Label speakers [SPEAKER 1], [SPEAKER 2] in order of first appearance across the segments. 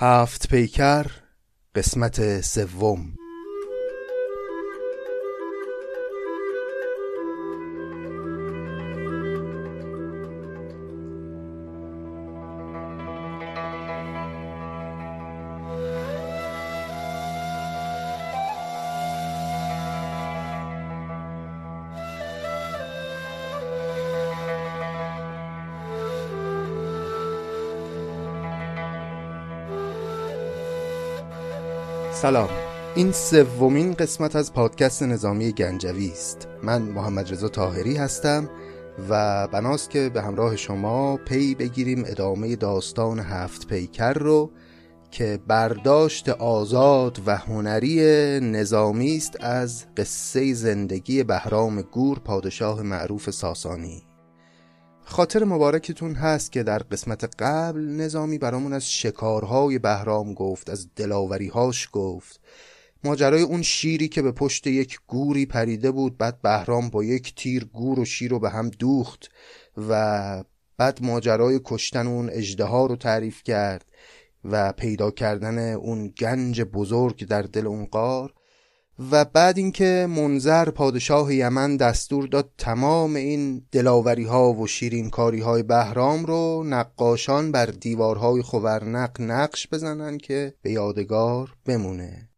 [SPEAKER 1] هفت پیکر قسمت سوم. سلام. این سومین قسمت از پادکست نظامی گنجوی است. من محمد رضا تاهری هستم و بناست که به همراه شما پی بگیریم ادامه داستان هفت پیکر رو که برداشت آزاد و هنری نظامی است از قصه زندگی بهرام گور پادشاه معروف ساسانی. خاطر مبارکتون هست که در قسمت قبل نظامی برامون از شکارهای بهرام گفت از دلاوریهاش گفت. ماجرای اون شیری که به پشت یک گوری پریده بود بعد بهرام با یک تیر گور و شیر رو به هم دوخت و بعد ماجرای کشتن اون اجده رو تعریف کرد و پیدا کردن اون گنج بزرگ در دل اون قار. و بعد اینکه منظر پادشاه یمن دستور داد تمام این دلاوری ها و شیرین کاری های بهرام رو نقاشان بر دیوارهای خورنق نقش بزنن که به یادگار بمونه.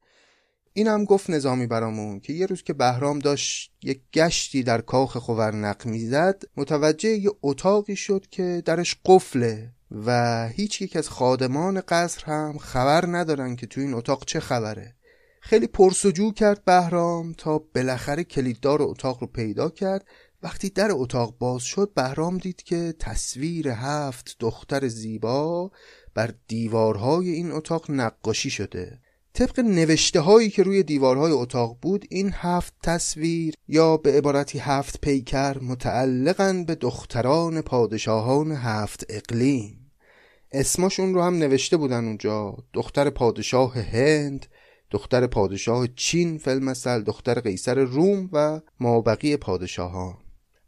[SPEAKER 1] این هم گفت نظامی برامون که یه روز که بهرام داشت یک گشتی در کاخ خورنق می‌زد متوجه یه اتاقی شد که درش قفله و هیچ یک از خادمان قصر هم خبر ندارن که تو این اتاق چه خبره. خیلی پرسجو کرد بهرام تا بالاخره کلیددار اتاق رو پیدا کرد. وقتی در اتاق باز شد بهرام دید که تصویر هفت دختر زیبا بر دیوارهای این اتاق نقاشی شده. طبق نوشته هایی که روی دیوارهای اتاق بود این هفت تصویر یا به عبارتی هفت پیکر متعلقن به دختران پادشاهان هفت اقلیم. اسمشون رو هم نوشته بودن اونجا. دختر پادشاه هند دختر پادشاه چین فلمسل دختر قیصر روم و مابقی پادشاهان.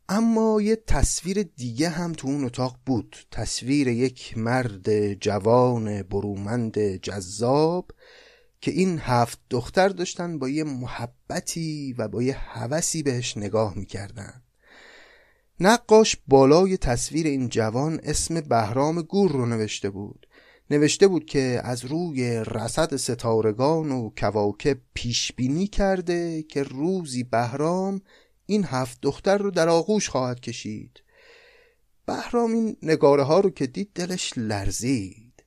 [SPEAKER 1] اما یه تصویر دیگه هم تو اون اتاق بود. تصویر یک مرد جوان برومند جذاب که این هفت دختر داشتن با یه محبتی و با یه هوسی بهش نگاه می‌کردن. نقاش بالای تصویر این جوان اسم بهرام گور رو نوشته بود. نوشته بود که از روی رصد ستارگان و کواکب پیش بینی کرده که روزی بهرام این هفت دختر رو در آغوش خواهد کشید. بهرام این نگاره ها رو که دید دلش لرزید.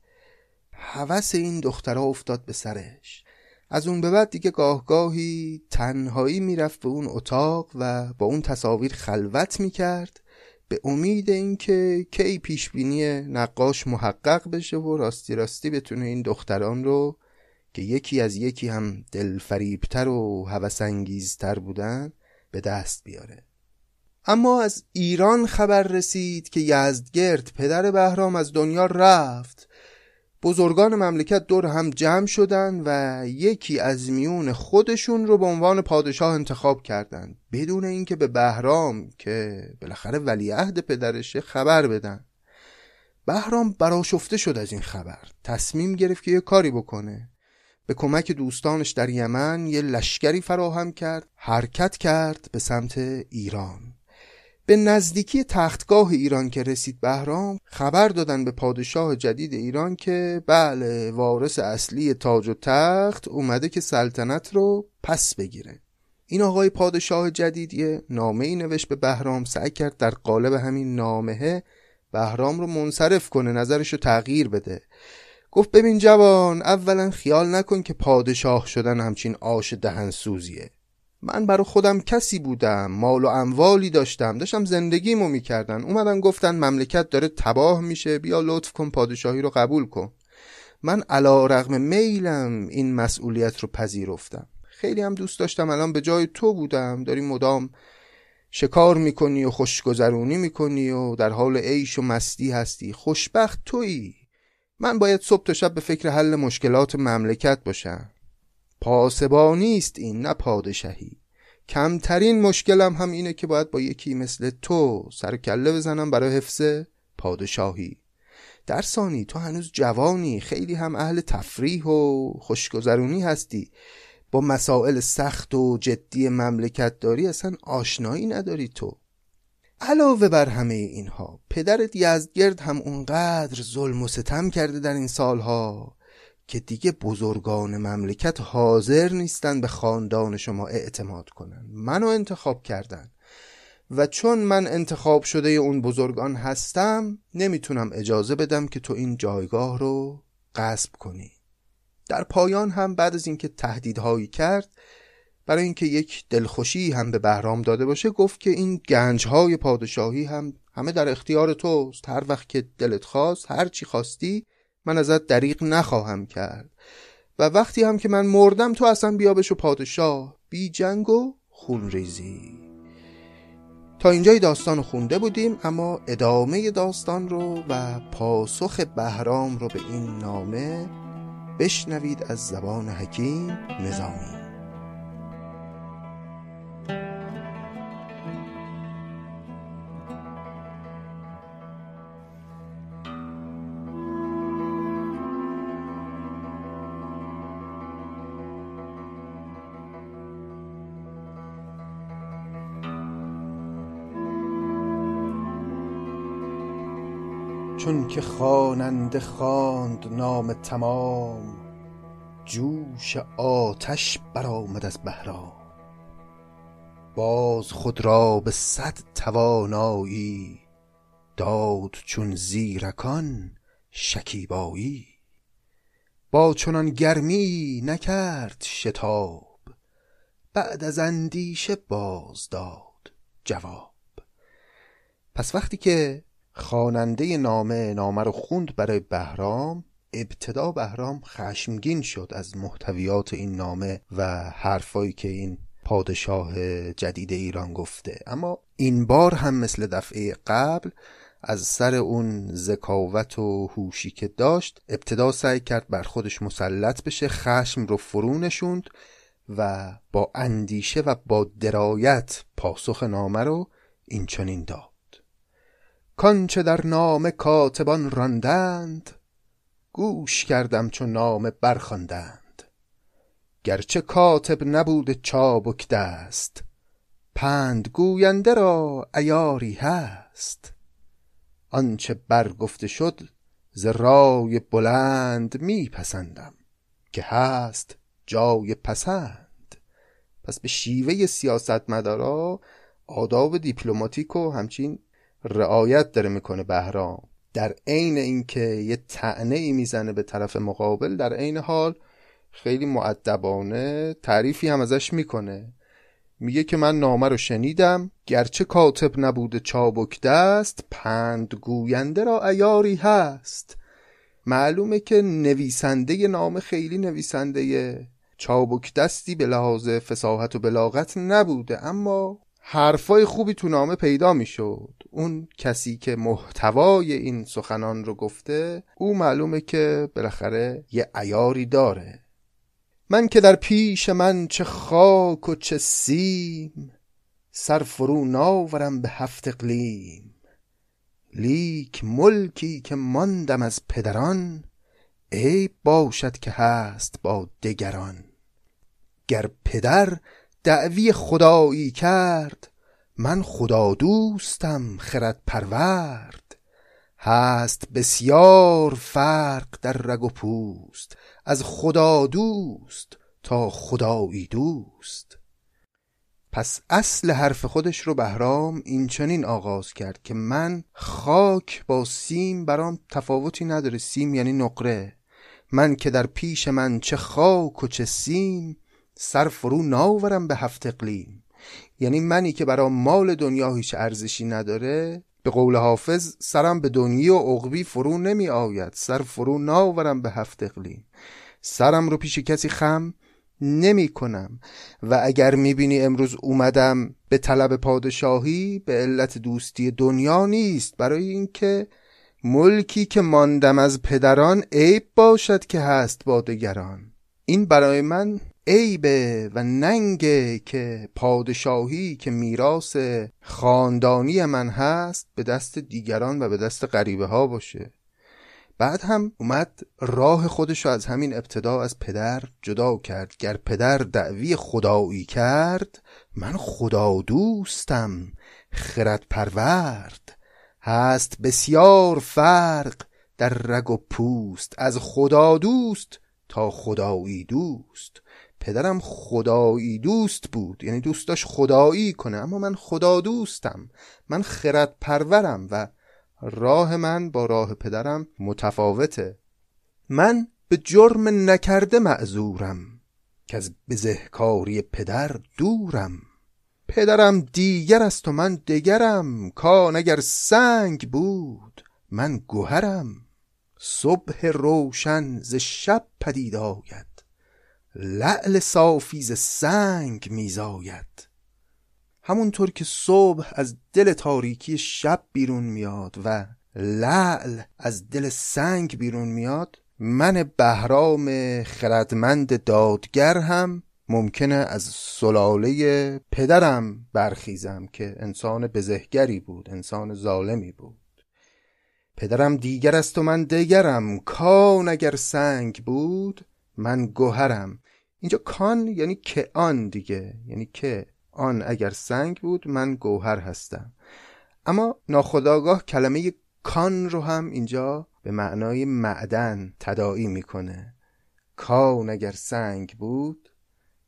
[SPEAKER 1] هوس این دخترها افتاد به سرش. از اون به بعد دیگه گاهگاهی تنهایی می‌رفت به اون اتاق و با اون تصاویر خلوت می‌کرد. به امید اینکه کی پیش بینی نقاش محقق بشه و راستی راستی بتونه این دختران رو که یکی از یکی هم دلفریبتر و هوسانگیزتر بودن به دست بیاره. اما از ایران خبر رسید که یزدگرد پدر بهرام از دنیا رفت بزرگان مملکت دور هم جمع شدن و یکی از میون خودشون رو به عنوان پادشاه انتخاب کردند بدون اینکه به بهرام که بالاخره ولیعهد پدرشه خبر بدن. بهرام براشفته شد از این خبر. تصمیم گرفت که یه کاری بکنه. به کمک دوستانش در یمن یه لشکری فراهم کرد. حرکت کرد به سمت ایران. به نزدیکی تختگاه ایران که رسید بهرام خبر دادن به پادشاه جدید ایران که بله وارث اصلی تاج و تخت اومده که سلطنت رو پس بگیره. این آقای پادشاه جدید یه نامه ای نوشت به بهرام سعی کرد در قالب همین نامه بهرام رو منصرف کنه نظرش رو تغییر بده. گفت ببین جوان اولا خیال نکن که پادشاه شدن همچین آش دهن سوزیه من برای خودم کسی بودم مال و اموالی داشتم داشتم زندگیمو می‌کردن. اومدن گفتن مملکت داره تباه میشه بیا لطف کن پادشاهی رو قبول کن. من علا رغم میلم این مسئولیت رو پذیرفتم. خیلی هم دوست داشتم الان به جای تو بودم. داری مدام شکار می‌کنی و خوشگذرونی می‌کنی و در حال عیش و مستی هستی. خوشبخت تویی. من باید صبح تا شب به فکر حل مشکلات مملکت باشم. پاسبانی است این نه پادشاهی. کمترین مشکلم هم اینه که باید با یکی مثل تو سر کله بزنم برای حفظ پادشاهی. درسانی تو هنوز جوانی خیلی هم اهل تفریح و خوشگذرونی هستی. با مسائل سخت و جدی مملکت داری اصلا آشنایی نداری تو. علاوه بر همه اینها پدرت یزدگرد هم اونقدر ظلم و ستم کرده در این سالها. که دیگه بزرگان مملکت حاضر نیستن به خاندان شما اعتماد کنن منو انتخاب کردن. و چون من انتخاب شده اون بزرگان هستم نمی‌تونم اجازه بدم که تو این جایگاه رو غصب کنی. در پایان هم بعد از اینکه تهدیدهایی کرد برای اینکه یک دلخوشی هم به بهرام داده باشه گفت که این گنجهای پادشاهی هم همه در اختیار توست. هر وقت که دلت خواست هر چی خواستی من ازت دریغ نخواهم کرد. و وقتی هم که من مردم تو اصلا بیا بشو پادشاه. بی جنگ و خون ریزی. تا اینجای داستان خونده بودیم اما ادامه داستان رو و پاسخ بهرام رو به این نامه بشنوید از زبان حکیم نظامی. که خواننده خواند نام تمام جوش آتش برآمد از بهرام. باز خود را به صد توانایی داد چون زیرکان شکیبایی. با چنان گرمی نکرد شتاب بعد از اندیشه باز داد جواب. پس وقتی که خواننده نامه نامه رو خوند برای بهرام. ابتدا بهرام خشمگین شد از محتویات این نامه و حرفایی که این پادشاه جدید ایران گفته. اما این بار هم مثل دفعه قبل از سر اون ذکاوت و هوشی که داشت ابتدا سعی کرد بر خودش مسلط بشه خشم رو فرو نشوند و با اندیشه و با درایت پاسخ نامه رو این چنین داد. کانچه در نام کاتبان راندند گوش کردم چون نام برخواندند گرچه کاتب نبود چابک دست پند گوینده را ایاری هست. آنچه برگفته شد ز رای بلند میپسندم که هست جای پسند. پس به شیوه سیاستمدارا آداب دیپلماتیک و همچین رعایت داره می‌کنه بهرام. در عین اینکه یه تعنه ای می‌زنه به طرف مقابل در عین حال خیلی معدبانه تعریفی هم ازش می‌کنه. میگه که من نامه رو شنیدم گرچه کاتب نبوده چابک دست پند گوینده را ایاری هست. معلومه که نویسنده نامه خیلی نویسنده چابک دستی به لحاظ فساحت و بلاغت نبوده اما حرفای خوبی تو نامه پیدا می‌شد. اون کسی که محتوای این سخنان رو گفته او معلومه که بالاخره یه ایاری داره. من که در پیش من چه خاک و چه سیم سر فرو ناورم به هفت اقلیم. لیک ملکی که ماندم از پدران ای باشد که هست با دگران. گر پدر دعوی خدایی کرد من خدا دوستم خرد پرورد هست بسیار فرق در رگ و پوست. از خدا دوست تا خدایی دوست. پس اصل حرف خودش رو بهرام این چنین آغاز کرد که من خاک با سیم برام تفاوتی نداره. سیم یعنی نقره. من که در پیش من چه خاک و چه سیم سر فرو ناورم به هفت اقلیم. یعنی منی که برای مال دنیا هیچ ارزشی نداره به قول حافظ سرم به دنیا و عقبی فرو نمی آید سر فرو ناورم به هفت اقلیم. سرم رو پیش کسی خم نمی کنم و اگر می بینی امروز اومدم به طلب پادشاهی به علت دوستی دنیا نیست. برای اینکه ملکی که ماندم از پدران عیب باشد که هست با دگران این برای من عیبه و ننگه که پادشاهی که میراث خاندانی من هست به دست دیگران و به دست غریبه ها باشه. بعد هم اومد راه خودش رو از همین ابتدا از پدر جدا کرد. گر پدر دعوی خدایی کرد من خدا دوستم خرد پرورد هست بسیار فرق در رگ و پوست از خدا دوست تا خدایی دوست. پدرم خدایی دوست بود. یعنی دوست داشت خدایی کنه. اما من خدا دوستم. من خرد پرورم و راه من با راه پدرم متفاوته. من به جرم نکرده معذورم. که از بزهکاری پدر دورم. پدرم دیگر است و من دگرم. کان اگر سنگ بود من گوهرم. صبح روشن ز شب پدید آید. لعل صافی ز سنگ میزاید. همونطور که صبح از دل تاریکی شب بیرون میاد و لعل از دل سنگ بیرون میاد من بهرام خردمند دادگر هم ممکنه از سلاله پدرم برخیزم که انسان بزهگری بود انسان ظالمی بود. پدرم دیگر است و من دیگرم کان اگر سنگ بود من گوهرم اینجا کان یعنی که آن دیگه. یعنی که آن اگر سنگ بود من گوهر هستم. اما ناخداگاه کلمه کان رو هم اینجا به معنای معدن تداعی می‌کنه. کان اگر سنگ بود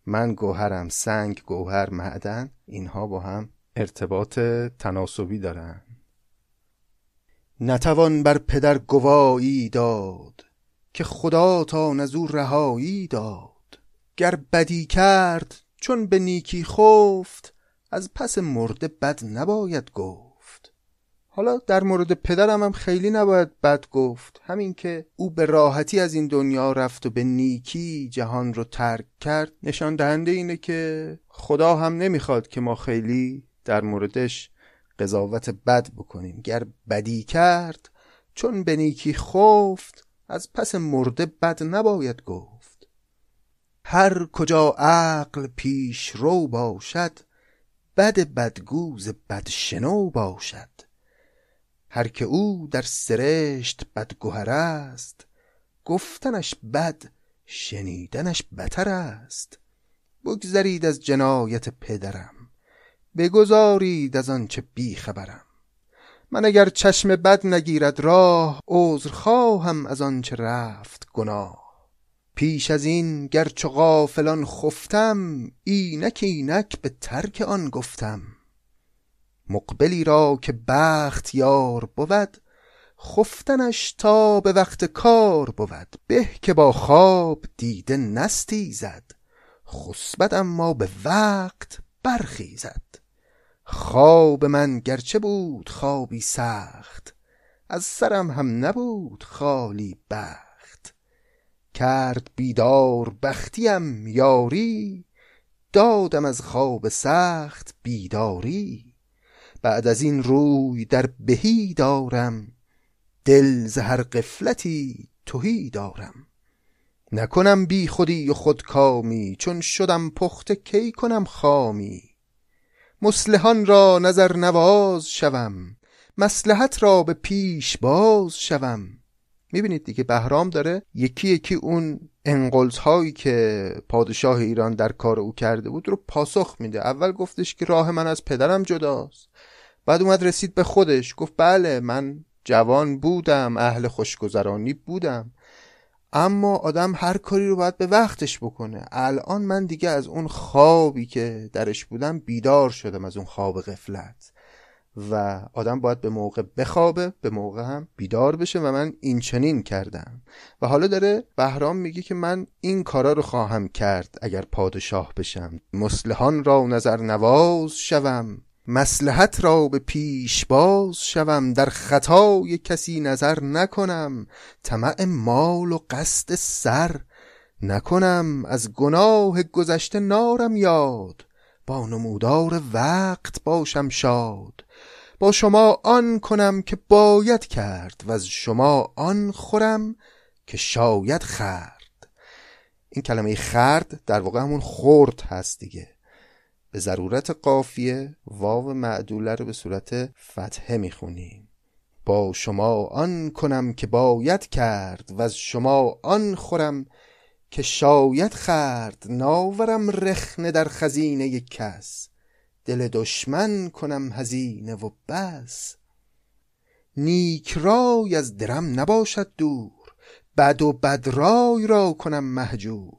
[SPEAKER 1] من گوهرم. سنگ گوهر معدن اینها با هم ارتباط تناسبی دارن. نتوان بر پدر گوایی داد که خدا تا نزور رهایی داد. گر بدی کرد چون به نیکی خفت از پس مرده بد نباید گفت. حالا در مورد پدرم هم خیلی نباید بد گفت همین که او به راحتی از این دنیا رفت و به نیکی جهان رو ترک کرد. نشان دهنده اینه که خدا هم نمی‌خواد که ما خیلی در موردش قضاوت بد بکنیم. گر بدی کرد چون به نیکی خفت از پس مرده بد نباید گفت. هر کجا عقل پیش رو باشد بد بدگوز بدشنو باشد. هر که او در سرشت بدگوهر است گفتنش بد شنیدنش بتر است. بگذرید از جنایت پدرم بگذارید از آنچه بی خبرم من اگر چشم بد نگیرد راه عذر خواهم از آنچه رفت گناه. پیش از این گر چو غافلان خفتم اینک اینک به ترک آن گفتم. مقبلی را که بخت یار بود خفتنش تا به وقت کار بود. به که با خواب دیده نستی زد خسبد اما به وقت برخیزد. خواب من گرچه بود خوابی سخت از سرم هم نبود خالی بخت. کرد بیدار بختیم یاری دادم از خواب سخت بیداری. بعد از این روی در بهی دارم دل ز هر قفلتی تهی دارم. نکنم بی خودی و خودکامی چون شدم پخته کی کنم خامی. مسلحان را نظر نواز شوم مسلحت را به پیش باز شوم. می‌بینید دیگه بهرام داره یکی یکی اون انقلز هایی که پادشاه ایران در کار او کرده بود رو پاسخ میده. اول گفتش که راه من از پدرم جداست. بعد اومد رسید به خودش. گفت بله من جوان بودم اهل خوشگذرانی بودم. اما آدم هر کاری رو باید به وقتش بکنه. الان من دیگه از اون خوابی که درش بودم بیدار شدم از اون خواب غفلت. و آدم باید به موقع بخوابه به موقع هم بیدار بشه و من این چنین کردم. و حالا داره بهرام میگه که من این کارا رو خواهم کرد اگر پادشاه بشم. مسلحان را نظر نواز شوم. مسلحت را به پیش باز شوم. در خطای کسی نظر نکنم. طمع مال و قصد سر نکنم. از گناه گذشته نارم یاد. با نمودار وقت باشم شاد. با شما آن کنم که باید کرد و از شما آن خورم که شاید خرد. این کلمه خرد در واقع همون خورد هست دیگه. به ضرورت قافیه واو معدوله رو به صورت فتحه می‌خونیم. با شما آن کنم که باید کرد و از شما آن خورم که شاید خرد. ناورم رخنه در خزینه کس. دل دشمن کنم هزینه و بس. نیک رای از درم نباشد دور بد و بدرای را کنم مهجور.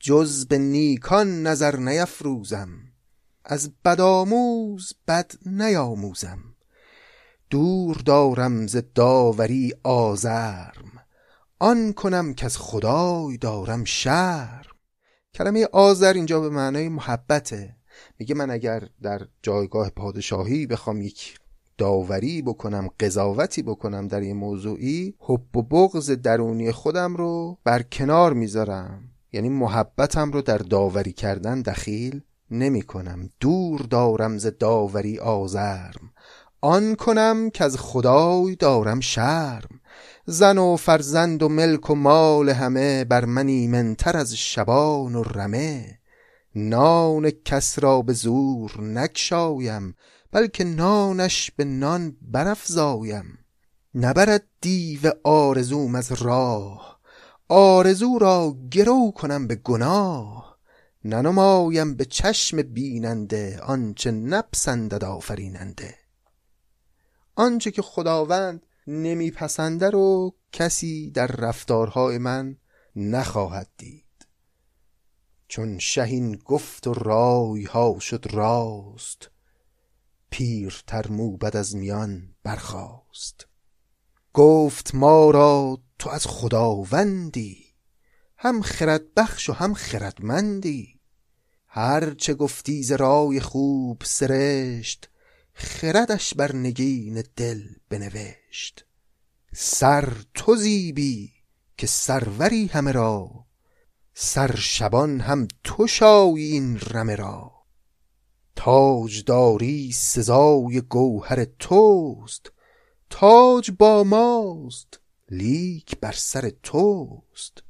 [SPEAKER 1] جز به نیکان نظر نیفروزم از بدآموز بد نیاموزم. دور دارم ز داوری آزرم آن کنم که از خدای دارم شرم. کلمه آذر اینجا به معنای محبته. میگه من اگر در جایگاه پادشاهی بخوام یک داوری بکنم قضاوتی بکنم در یه موضوعی حب و بغض درونی خودم رو بر کنار می‌ذارم. یعنی محبتم رو در داوری کردن دخیل نمی کنم دور دارم ز داوری آزرم. آن کنم که از خدای دارم شرم. زن و فرزند و ملک و مال همه بر من ایمنتر از شبان و رمه. نان کس را به زور نکشایم بلکه نانش به نان برافزایم. نبرد دیو آرزوم از راه آرزو را گرو کنم به گناه. ننمایم به چشم بیننده آنچه نپسندد آفریننده. آنچه که خداوند نمیپسنده رو کسی در رفتارهای من نخواهد دید. چون شهین گفت و رای ها شد راست پیرتر موبد از میان برخاست. گفت ما را تو از خداوندی هم خرد بخش و هم خردمندی. هر چه گفتی ز رای خوب سرشت خردش بر نگین دل بنوشت. سر تو زیبی که سروری همه را سر شبان هم تو شایی این رمه را. تاجداری سزای گوهر توست تاج با ماست لیک بر سر توست.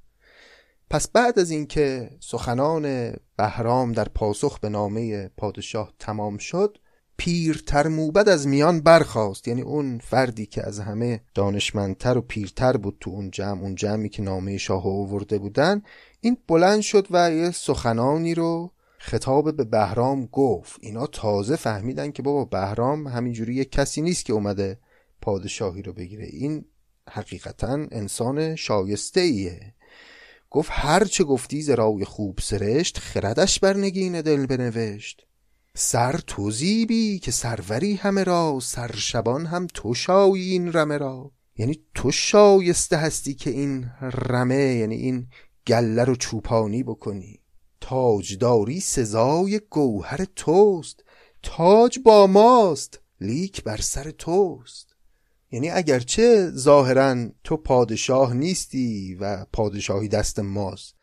[SPEAKER 1] پس بعد از اینکه سخنان بهرام در پاسخ به نامه پادشاه تمام شد پیرتر موبد از میان برخاست. یعنی اون فردی که از همه دانشمندتر و پیرتر بود تو اون جمع اون جمعی که نامه شاه آورده بودن این بلند شد و یه سخنانی رو خطاب به بهرام گفت. اینا تازه فهمیدن که بابا بهرام همینجوری یک کسی نیست که اومده پادشاهی رو بگیره. این حقیقتا انسان شایسته ایه گفت هر چه گفتی زراوی خوب سرشت خردش بر نگین دل بنوشت. سر تو زیبی که سروری همه را سر شبان هم تو شایی این رمه را. یعنی تو شایسته هستی که این رمه یعنی این گله رو چوپانی بکنی. تاجداری سزای گوهر توست تاج با ماست لیک بر سر توست. یعنی اگرچه ظاهرا تو پادشاه نیستی و پادشاهی دست ماست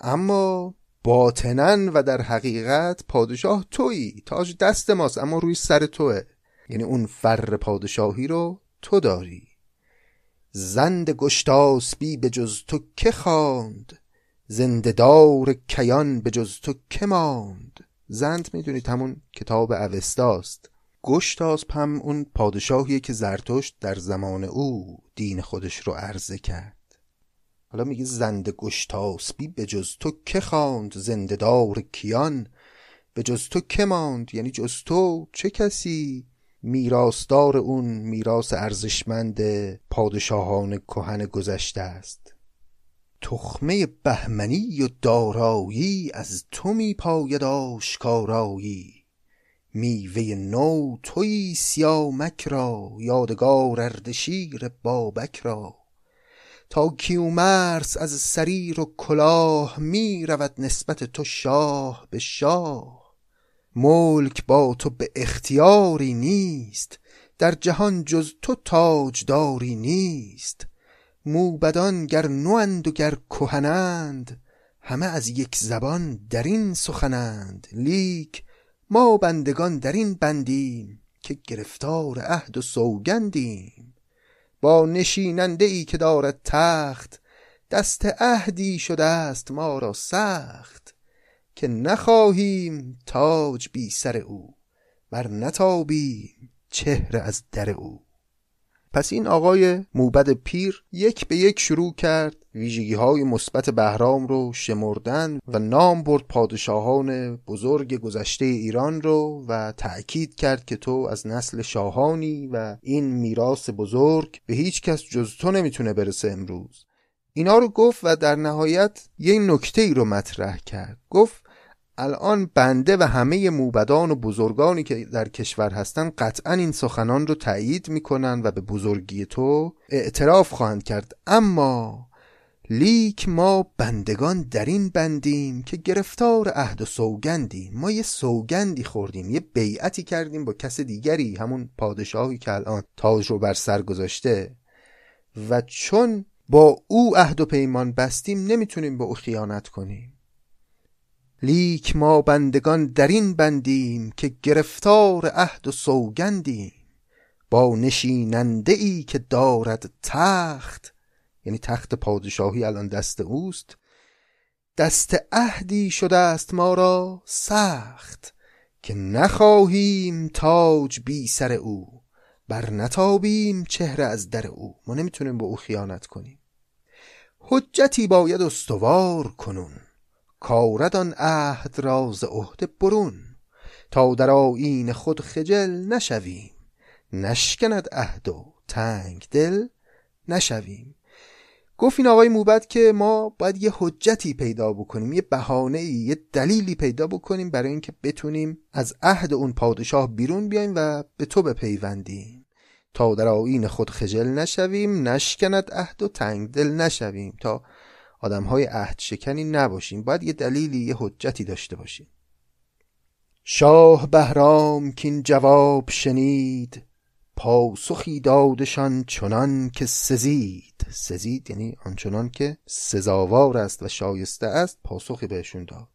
[SPEAKER 1] اما باطنا و در حقیقت پادشاه تویی تاج دست ماست اما روی سر توه. یعنی اون فر پادشاهی رو تو داری. زند گشتاسبی به جز تو که خواند؟ زندهدار کیان به جز تو که ماند؟ زند می‌دونید همون کتاب اوستاست. گشتاسپ هم اون پادشاهیه که زرتشت در زمان او دین خودش رو عرضه کرد. حالا میگه زند گشتاسبی به جز تو که خواند زندهدار کیان؟ به جز تو که ماند؟ یعنی جز تو چه کسی؟ میراستار اون میراس ارزشمند پادشاهان کهن گذشته است. تخمه بهمنی و دارایی از تو می پاید آشکارایی. میوه نو توی سیامک را یادگار اردشیر بابک را. تا کیومرس از سریر و کلاه می رود نسبت تو شاه به شاه. ملک با تو به اختیاری نیست در جهان جز تو تاجداری نیست. موبدان گر نوند و گر کهنند همه از یک زبان در این سخنند. لیک ما بندگان در این بندیم که گرفتار عهد و سوگندیم. با نشیننده ای که دارد تخت دست عهدی شده است ما را سخت که نخواهیم تاج بی سر او بر نتابیم چهره از در او. پس این آقای موبد پیر یک به یک شروع کرد ویژگی های مثبت بهرام رو شمردن و نام برد پادشاهان بزرگ گذشته ایران رو و تأکید کرد که تو از نسل شاهانی و این میراث بزرگ به هیچ کس جز تو نمی‌تونه برسه امروز. اینا رو گفت و در نهایت یه نکته ای رو مطرح کرد. گفت الان بنده و همه موبدان و بزرگانی که در کشور هستن قطعا این سخنان رو تایید می‌کنن و به بزرگی تو اعتراف خواهند کرد. اما لیک ما بندگان در این بندیم که گرفتار عهد و سوگندیم. ما یه سوگندی خوردیم یه بیعتی کردیم با کس دیگری همون پادشاهی که الان تاج رو بر سر گذاشته. و چون با او عهد و پیمان بستیم نمی‌تونیم به او خیانت کنیم. لیک ما بندگان در این بندیم که گرفتار عهد و سوگندیم. با نشیننده ای که دارد تخت یعنی تخت پادشاهی الان دست اوست دست عهدی شده است ما را سخت که نخواهیم تاج بی سر او بر نتابیم چهره از در او. ما نمی‌تونیم به او خیانت کنیم. حجتی باید استوار کنون. کاردان عهد راز عهده برون تا در آیین خود خجل نشویم. نشکند عهد و تنگ دل نشویم. گفت این آقای موبت که ما باید یه حجتی پیدا بکنیم یه بهانه یه دلیلی پیدا بکنیم برای اینکه بتونیم از عهد اون پادشاه بیرون بیایم و به تو بپیوندیم. تا در آین خود خجل نشویم نشکند عهد و تنگ دل نشویم. تا آدم های عهد شکنی نباشیم. باید یه دلیلی یه حجتی داشته باشیم. شاه بهرام که این جواب شنید پاسخی دادشان چنان که سزید. سزید یعنی آنچنان که سزاوار است و شایسته است پاسخی بهشون داد.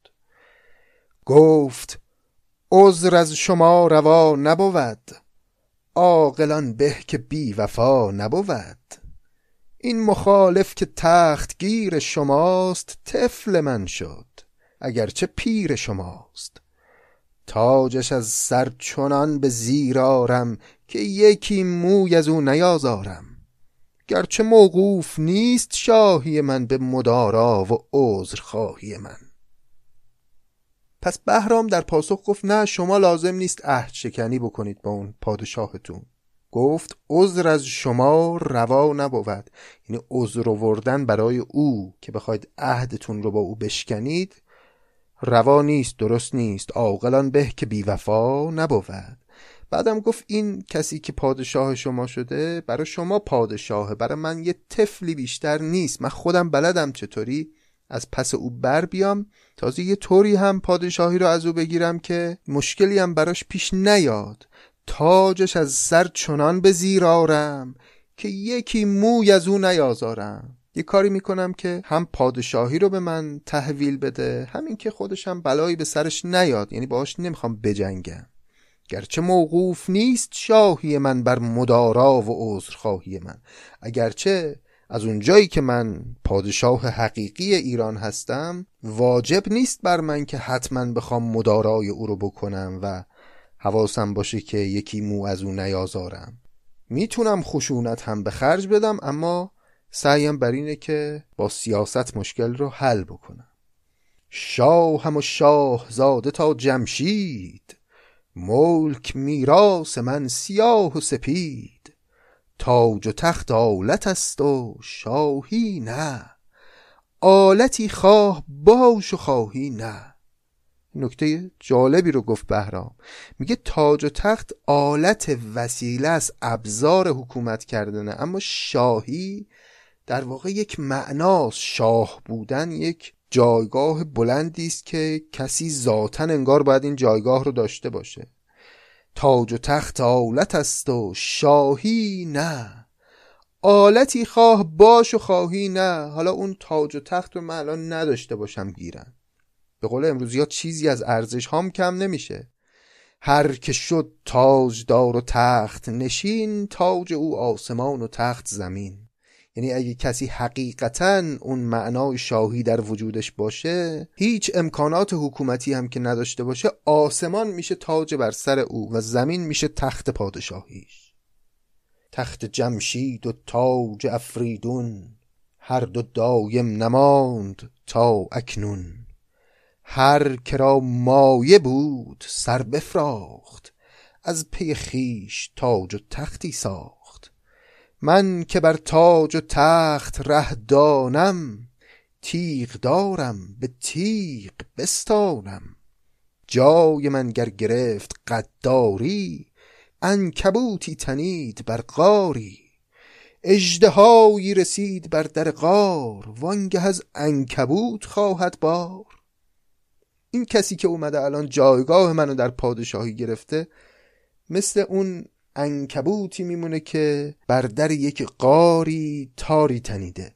[SPEAKER 1] گفت عذر از شما روا نبود. عاقلان به که بی وفا نبود. این مخالف که تخت گیر شماست طفل من شد اگرچه پیر شماست. تاجش از سر چنان به زیر آرم که یکی موی از او نیازارم. گرچه موقوف نیست شاهی من به مدارا و عذر خواهی من. پس بهرام در پاسخ گفت نه شما لازم نیست عهد شکنی بکنید با اون پادشاهتون. گفت عذر از شما روا نبود. یعنی عذر وردن برای او که بخواید عهدتون رو با او بشکنید روا نیست درست نیست. عاقلان به که بیوفا نبود. بعدم گفت این کسی که پادشاه شما شده برای شما پادشاهه برای من یه طفلی بیشتر نیست. من خودم بلدم چطوری از پس او بر بیام. تازه یه طوری هم پادشاهی رو از او بگیرم که مشکلی هم براش پیش نیاد. تاجش از سر چنان به زیر آرم که یکی موی از او نیازارم. یه کاری می‌کنم که هم پادشاهی رو به من تحویل بده همین که خودش هم بلایی به سرش نیاد یعنی باهاش نمی‌خوام بجنگم. گرچه موقوف نیست شاهی من بر مدارا و عذرخواهی من. اگرچه از اونجایی که من پادشاه حقیقی ایران هستم واجب نیست بر من که حتما بخوام مدارای او رو بکنم و حواسم باشه که یکی مو از او نیازارم. می‌تونم خشونت هم به خرج بدم اما سعیم بر اینه که با سیاست مشکل رو حل بکنم. شاه هم و شاه زاده تا جمشید. ملک میراس من سیاه و سپید. تاج و تخت آلت است و شاهی نه. آلتی خواه باش و خواهی نه. نکته جالبی رو گفت بهرام. میگه تاج و تخت آلت وسیله است ابزار حکومت کردنه. اما شاهی در واقع یک معناست. شاه بودن یک جایگاه بلندی است که کسی ذاتا انگار باید این جایگاه رو داشته باشه. تاج و تخت آلت است و شاهی نه. آلتی خواه باش و خواهی نه. حالا اون تاج و تخت رو من الان نداشته باشم گیرن به قول امروزی ها چیزی از ارزش هام کم نمیشه. هر که شد تاجدار و تخت نشین تاج او آسمان و تخت زمین. یعنی اگه کسی حقیقتا اون معنای شاهی در وجودش باشه هیچ امکانات حکومتی هم که نداشته باشه آسمان میشه تاج بر سر او و زمین میشه تخت پادشاهیش. تخت جمشید و تاج افریدون هر دو دایم نماند تا اکنون. هر کرا مایه بود سر بفراخت از پی خیش تاج و تختی ساخت. من که بر تاج و تخت ره دانم تیغ دارم به تیغ بستانم. جای من گر گرفت قداری انکبوتی تنید بر قاری اژدهایی رسید بر در قار وانگه از انکبوت خواهد بار. این کسی که اومده الان جایگاه منو در پادشاهی گرفته مثل اون انکبوتی میمونه که بر در یک قاری تاری تنیده.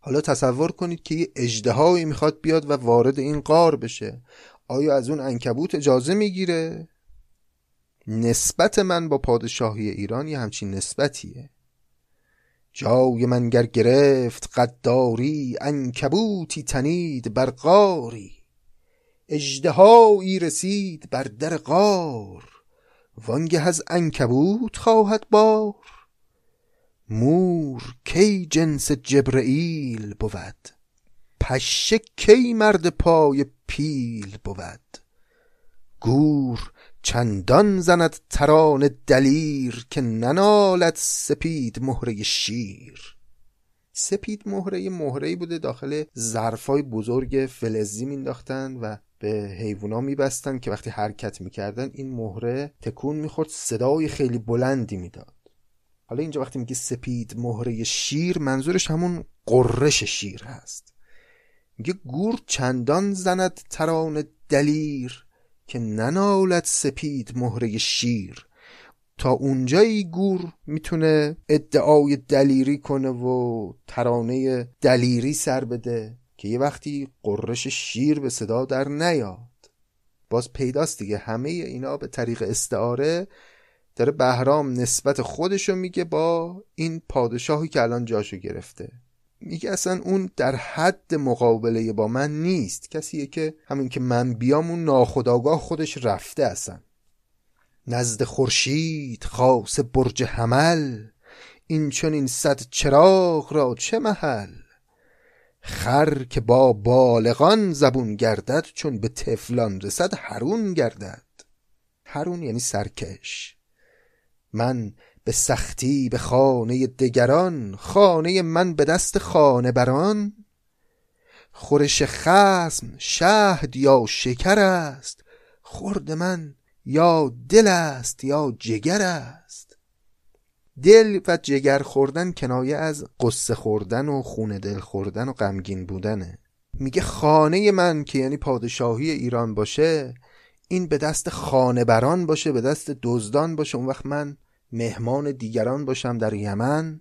[SPEAKER 1] حالا تصور کنید که یه اجدهایی می‌خواد بیاد و وارد این قار بشه. آیا از اون انکبوت اجازه می‌گیره؟ نسبت من با پادشاهی ایران یه همچین نسبتیه. جای من گر گرفت قداری انکبوتی تنید بر قاری. اجدهایی رسید بر در قار وانگه از انکبوت خواهد بار. مور کی جنس جبرئیل بود پشه کی مرد پای پیل بود. گور چندان زند تران دلیر که ننالد سپید مهره شیر. سپید مهره مهره بوده داخل ظرفای بزرگ فلزی مینداختن و به حیوونا میبستن که وقتی حرکت می‌کردن این مهره تکون می‌خورد صدای خیلی بلندی می‌داد. حالا اینجا وقتی میگه سپید مهره شیر منظورش همون قررش شیر هست. میگه گور چندان زند تران دلیر که ننالد سپید مهره شیر. تا اونجایی گور می‌تونه ادعای دلیری کنه و ترانه دلیری سر بده. که یه وقتی قررش شیر به صدا در نیاد. باز پیداست دیگه. همه اینا به طریق استعاره داره بهرام نسبت خودشو میگه با این پادشاهی که الان جاشو گرفته. میگه اصلا اون در حد مقابله با من نیست. کسیه که همین که من بیام اون ناخداگاه خودش رفته اصلا. نزد خورشید خاص برج حمل. این چون این صد چراغ را چه محل؟ خر که با بالغان زبون گردد چون به تفلان رسد هرون گردد. هرون یعنی سرکش. من به سختی به خانه دگران خانه من به دست خانه بران. خورش خسم شهد یا شکر است خورد من یا دل است یا جگر است. دل و جگر خوردن کنایه از قصه خوردن و خون دل خوردن و غمگین بودنه. میگه خانه من که یعنی پادشاهی ایران باشه این به دست خانه بران باشه به دست دزدان باشه. اون وقت من مهمان دیگران باشم در یمن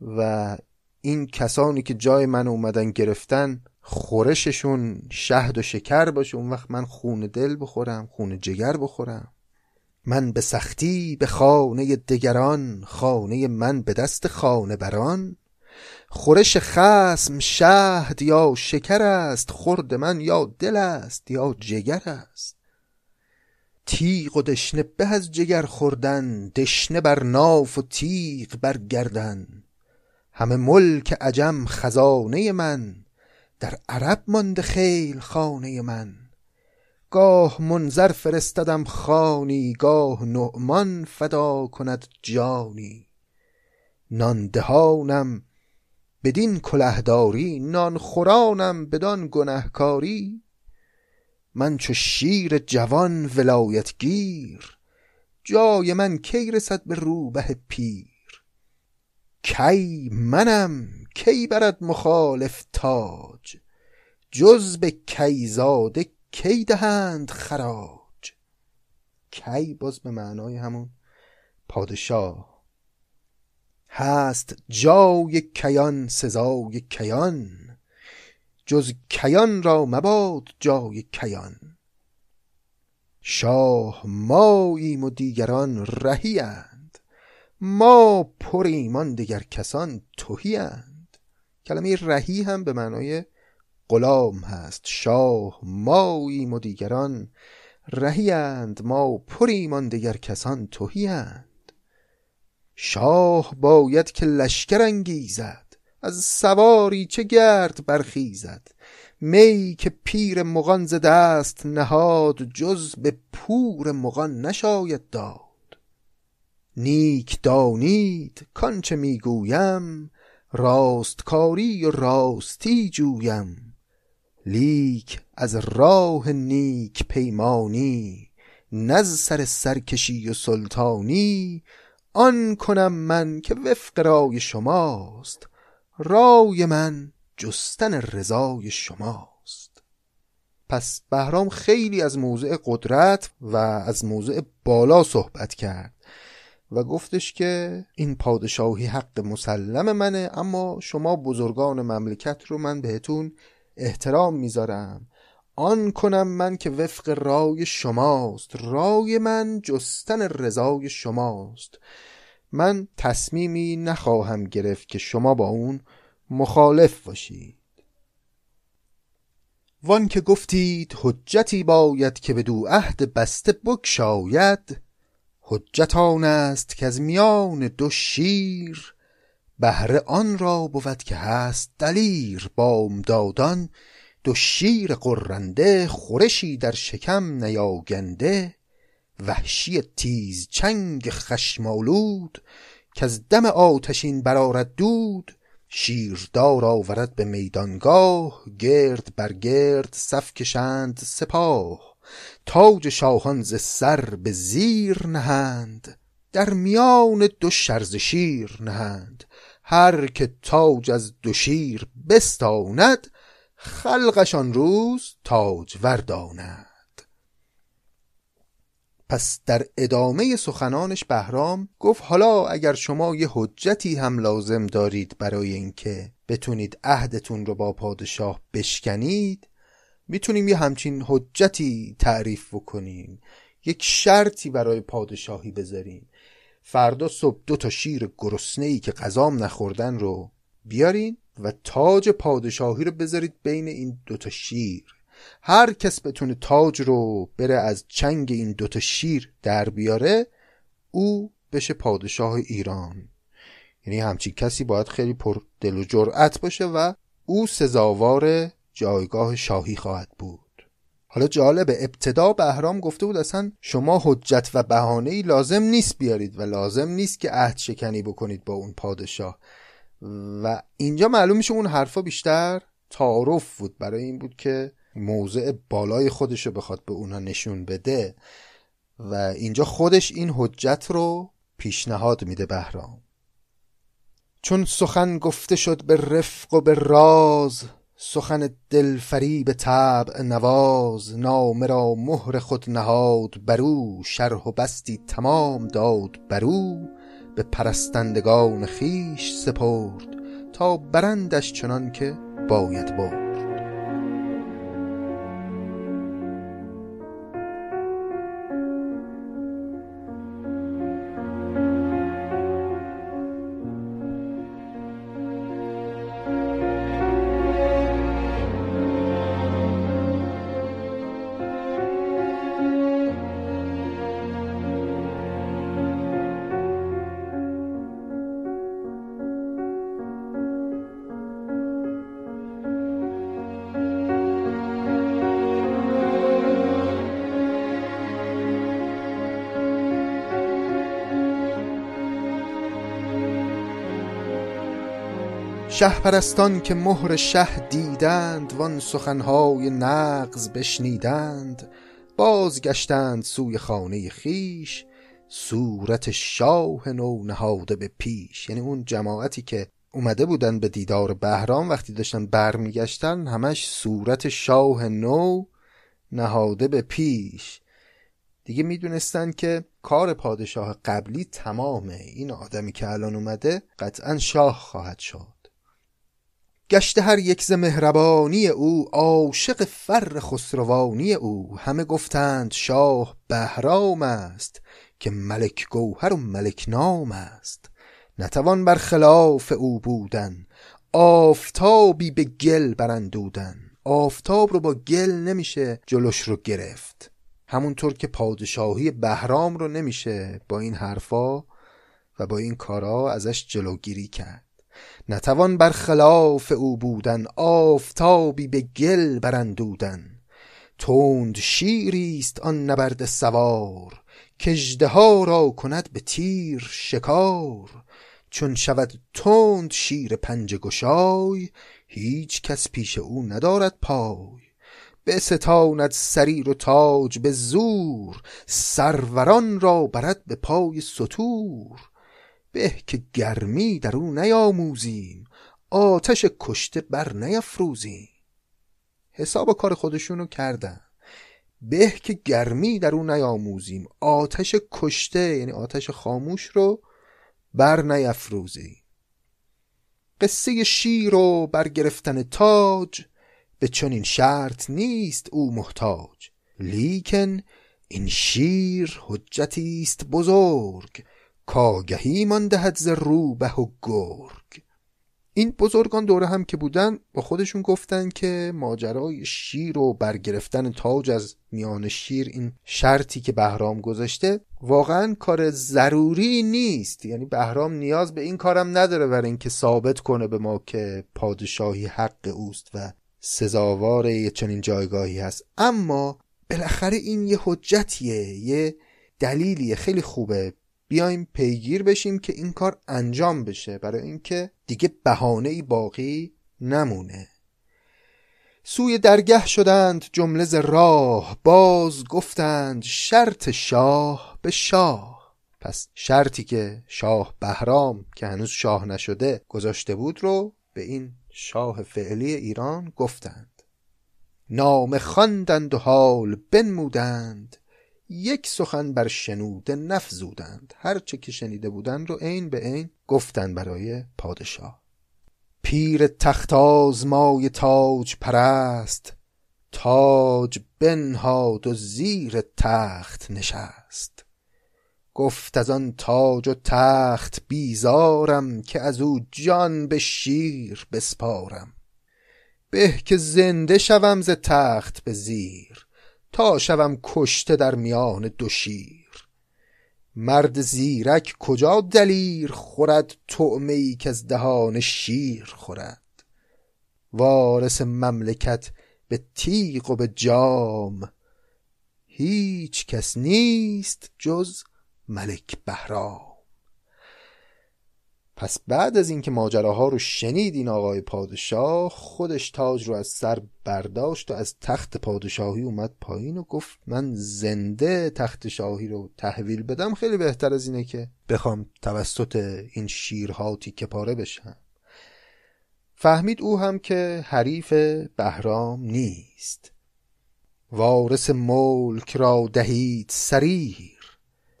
[SPEAKER 1] و این کسانی که جای من اومدن گرفتن خورششون شهد و شکر باشه. اون وقت من خون دل بخورم خون جگر بخورم. من به سختی به خانه دگران خانه من به دست خانه بران خورش خسم شهد یا شکر است خورد من یا دل است یا جگر است. تیغ و دشنه به از جگر خوردن دشنه بر ناف و تیغ بر گردن. همه ملک عجم خزانه من در عرب مانده خیل خانه من. گاه منظر فرستدم خانی گاه نعمان فدا کند جانی. نان دهانم بدین کلهداری نان خورانم بدان گنهکاری. من چو شیر جوان ولایت گیر جای من کی رسد به روبه پیر؟ کی منم؟ کی برد مخالف تاج؟ جز به کیزاده کی دهند خراج؟ کی باز به معنای همون پادشاه؟ هست جای کیان سزای کیان جز کیان را مباد جای کیان. شاه ماییم و دیگران رهیند ما پریم آن دیگر کسان تهیند کلمه رهی هم به معنای غلام هست شاه ماییم و دیگران رهیند ما پریم آن دیگر کسان تهیند شاه باید که لشکر انگیزد از سواری چه گرد برخیزد؟ می که پیر مغان ز دست نهاد جز به پور مغان نشاید داد. نیک دانید کانچه می‌گویم راستکاری و راستی جویم. لیک از راه نیک پیمانی نز سر سرکشی و سلطانی. آن کنم من که وفق رای شماست رای من جستن رضای شماست. پس بهرام خیلی از موضع قدرت و از موضع بالا صحبت کرد و گفتش که این پادشاهی حق مسلم منه اما شما بزرگان مملکت رو من بهتون احترام می‌ذارم. آن کنم من که وفق رای شماست. رای من جستن رضای شماست. من تصمیمی نخواهم گرفت که شما با اون مخالف باشید. وان که گفتید حجتی باید که به دو عهد بسته بکشاید حجت آن است که از میان دو شیر بهره آن را بود که هست دلیر بامدادان. دو شیر قرنده خورشی در شکم نیاگنده. وحشی تیز چنگ خشمالود که از دم آتشین برارد دود. شیردار آورد به میدانگاه گرد بر گرد صف کشند سپاه. تاج شاهان ز سر به زیر نهند در میان دو شرز شیر نهند. هر که تاج از دو شیر بستاند خلقشان روز تاج ورداند پس در ادامه سخنانش بهرام گفت حالا اگر شما یه حجتی هم لازم دارید برای اینکه بتونید عهدتون رو با پادشاه بشکنید می‌تونیم یه همچین حجتی تعریف بکنیم یک شرطی برای پادشاهی بذاریم. فردا صبح دو تا شیر گرسنه ای که غذام نخوردن رو بیارین و تاج پادشاهی رو بذارید بین این دوتا شیر. هر کس بتونه تاج رو بره از چنگ این دوتا شیر در بیاره او بشه پادشاه ایران. یعنی همچین کسی باید خیلی پر دل و جرأت باشه و او سزاوار جایگاه شاهی خواهد بود. حالا جالب ابتدا بهرام گفته بود اصلا شما حجت و بهانه لازم نیست بیارید و لازم نیست که عهد شکنی بکنید با اون پادشاه. و اینجا معلوم میشه اون حرفا بیشتر تعارف بود. برای این بود که موضع بالای خودش رو بخواد به اونا نشون بده و اینجا خودش این حجت رو پیشنهاد میده بهرام. چون سخن گفته شد به رفق و به راز سخن دلفری به طبع نواز نامه را مهر خود نهاد برو شرح و بستی تمام داد برو به پرستندگان خیش سپرد تا برندش چنان که باید برد. شه پرستان که مهر شه دیدند وان سخنهای نغز بشنیدند. بازگشتند سوی خانه خیش صورت شاه نو نهاده به پیش. یعنی اون جماعتی که اومده بودن به دیدار بهرام وقتی داشتن برمیگشتن همش صورت شاه نو نهاده به پیش. دیگه می‌دونستن که کار پادشاه قبلی تمامه. این آدمی که الان اومده قطعا شاه خواهد شد. گشته هر یک ز مهربانی او عاشق فر خسروانی او. همه گفتند شاه بهرام است که ملک گوهر و ملک نام است. نتوان بر خلاف او بودن آفتابی به گل برندودن آفتاب رو با گل نمیشه جلوش رو گرفت. همونطور که پادشاهی بهرام رو نمیشه با این حرفا و با این کارا ازش جلوگیری کرد. نتوان بر خلاف او بودن آفتابی به گل برندودن تند شیریست آن نبرد سوار ها را کند به تیر شکار. چون شود تند شیر پنج گشای هیچ کس پیش او ندارد پای. به ستاند سریر و تاج به زور سروران را برد به پای ستور. به که گرمی در او نیاموزیم آتش کشته بر نیفروزیم حساب کار خودشونو کردن. به که گرمی در او نیاموزیم آتش کشته یعنی آتش خاموش رو بر نیفروزیم قصه شیر و برگرفتن تاج به چنین شرط نیست او محتاج لیکن این شیر حجتی است بزرگ. کاگهی من دهد ز روبه و گرگ. این بزرگان دوره هم که بودن با خودشون گفتن که ماجرای شیر و برگرفتن تاج از میان شیر این شرطی که بهرام گذاشته واقعا کار ضروری نیست. یعنی بهرام نیاز به این کارم نداره برای اینکه ثابت کنه به ما که پادشاهی حق اوست و سزاوار یه چنین جایگاهی هست. اما بالاخره این یه حجتیه یه دلیلیه خیلی خوبه. بیایم پیگیر بشیم که این کار انجام بشه. برای اینکه دیگه بهانه ای باقی نمونه. سوی درگه شدند جمله ز راه. باز گفتند شرط شاه به شاه. پس شرطی که شاه بهرام که هنوز شاه نشده گذاشته بود رو به این شاه فعلی ایران گفتند. نام خواندند و حال بنمودند. یک سخن بر شنوده نفزودند هر چه که شنیده بودند رو عین به عین گفتند برای پادشاه. پیر تخت آزمای تاج پرست تاج بنهاد و زیر تخت نشست. گفت از آن تاج و تخت بیزارم که از او جان به شیر بسپارم. به که زنده شوم ز تخت به زیر. تا شوم کشته در میان دو شیر. مرد زیرک کجا دلیر خورد طعمه ای که از دهان شیر خورد؟ وارث مملکت به تیغ و به جام. هیچ کس نیست جز ملک بهرام. پس بعد از اینکه ماجراها رو شنید این آقای پادشاه خودش تاج رو از سر برداشت و از تخت پادشاهی اومد پایین و گفت من زنده تخت شاهی رو تحویل بدم خیلی بهتر از اینه که بخوام توسط این شیرها تیکه پاره بشم. فهمید او هم که حریف بهرام نیست. وارث ملک را دهید سریح.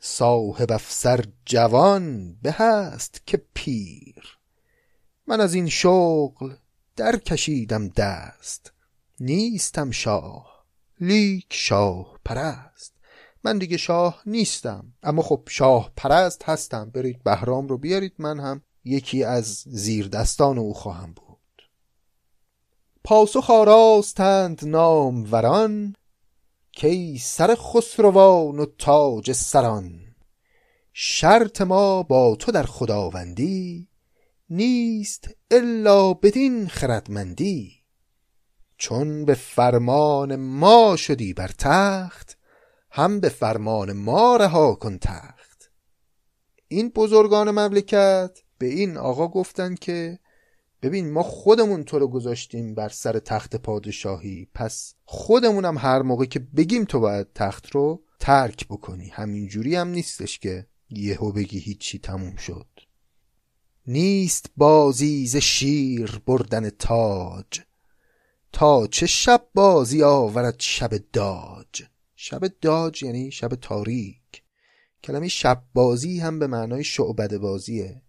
[SPEAKER 1] صاحب افسر جوان به هست که پیر. من از این شغل در کشیدم دست. نیستم شاه لیک شاه پرست. من دیگه شاه نیستم اما خب شاه پرست هستم. برید بهرام رو بیارید من هم یکی از زیر دستان او خواهم بود. پاسخ آراستند وران کی سر خسروان و تاج سران. شرط ما با تو در خداوندی نیست الا بدین خردمندی. چون به فرمان ما شدی بر تخت هم به فرمان ما رها کن تخت. این بزرگان مملکت به این آقا گفتند که ببین ما خودمون تو رو گذاشتیم بر سر تخت پادشاهی. پس خودمونم هر موقع که بگیم تو باید تخت رو ترک بکنی. همینجوری هم نیستش که یهو بگی هیچی تموم شد. نیست بازی ز شیر بردن تاج. تا چه شب بازی آورد شب داج. شب داج یعنی شب تاریک. کلمه شب بازی هم به معنای شعبد بازیه.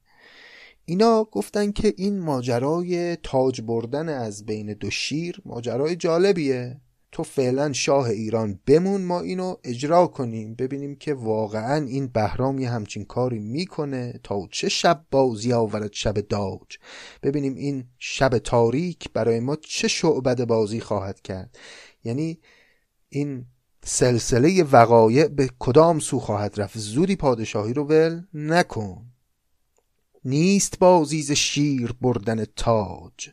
[SPEAKER 1] اینا گفتن که این ماجرای تاج بردن از بین دو شیر ماجرای جالبیه. تو فعلا شاه ایران بمون ما اینو اجرا کنیم. ببینیم که واقعا این بهرام یه همچین کاری می‌کنه تا چه شب بازی آورد شب داج. ببینیم این شب تاریک برای ما چه شعبد بازی خواهد کرد. یعنی این سلسله وقایع به کدام سو خواهد رفت؟ زودی پادشاهی رو ول نکن. نیست بازی ز شیر بردن تاج.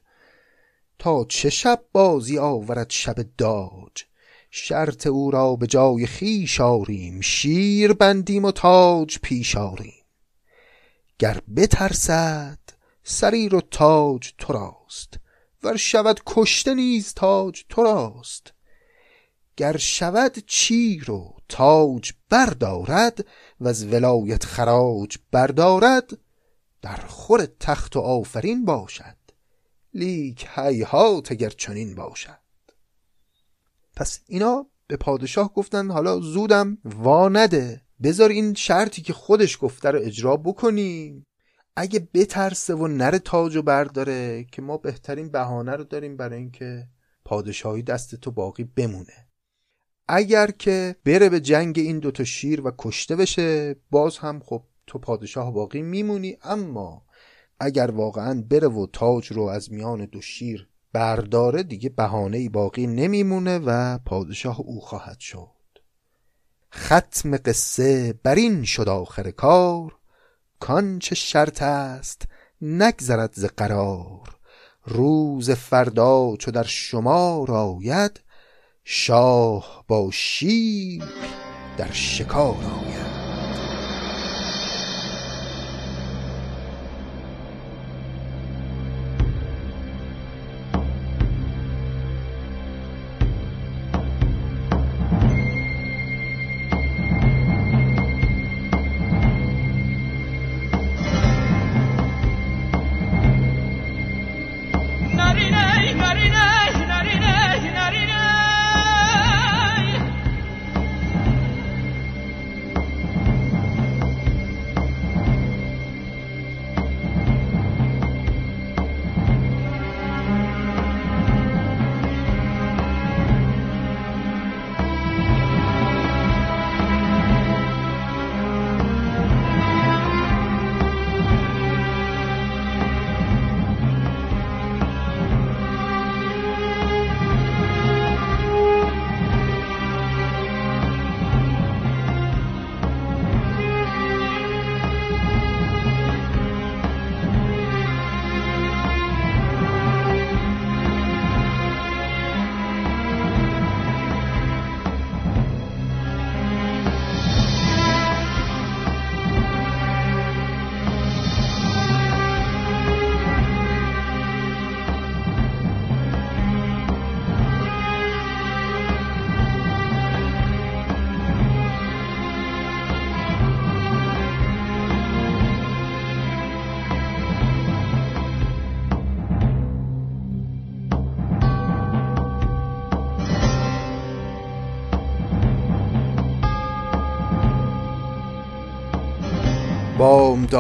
[SPEAKER 1] تا چه شب بازی آورد شب داج؟ شرط او را به جای خیش آریم شیر بندیم و تاج پیش آریم. گر بترسد سریر و تاج تو راست ور شود کشته نیز تاج تو راست. گر شود چیر و تاج بردارد و از ولایت خراج بردارد در خور تخت و آفرین باشد. لیک هیهات اگر چنین باشد. پس اینا به پادشاه گفتن حالا زودم وا نده. بذار این شرطی که خودش گفته رو اجرا بکنیم. اگه بترسه و نره تاج و برداره که ما بهترین بهانه رو داریم برای اینکه پادشاهی دست تو باقی بمونه. اگر که بره به جنگ این دوتا شیر و کشته بشه باز هم خب تو پادشاه باقی میمونی اما اگر واقعا بره و تاج رو از میان دو شیر برداره دیگه بهانه باقی نمیمونه و پادشاه او خواهد شد. ختم قصه بر این شد آخر کار کانچه شرط است نگذرد ز قرار. روز فردا چو در شمار آید شاه با شیر در شکار آید.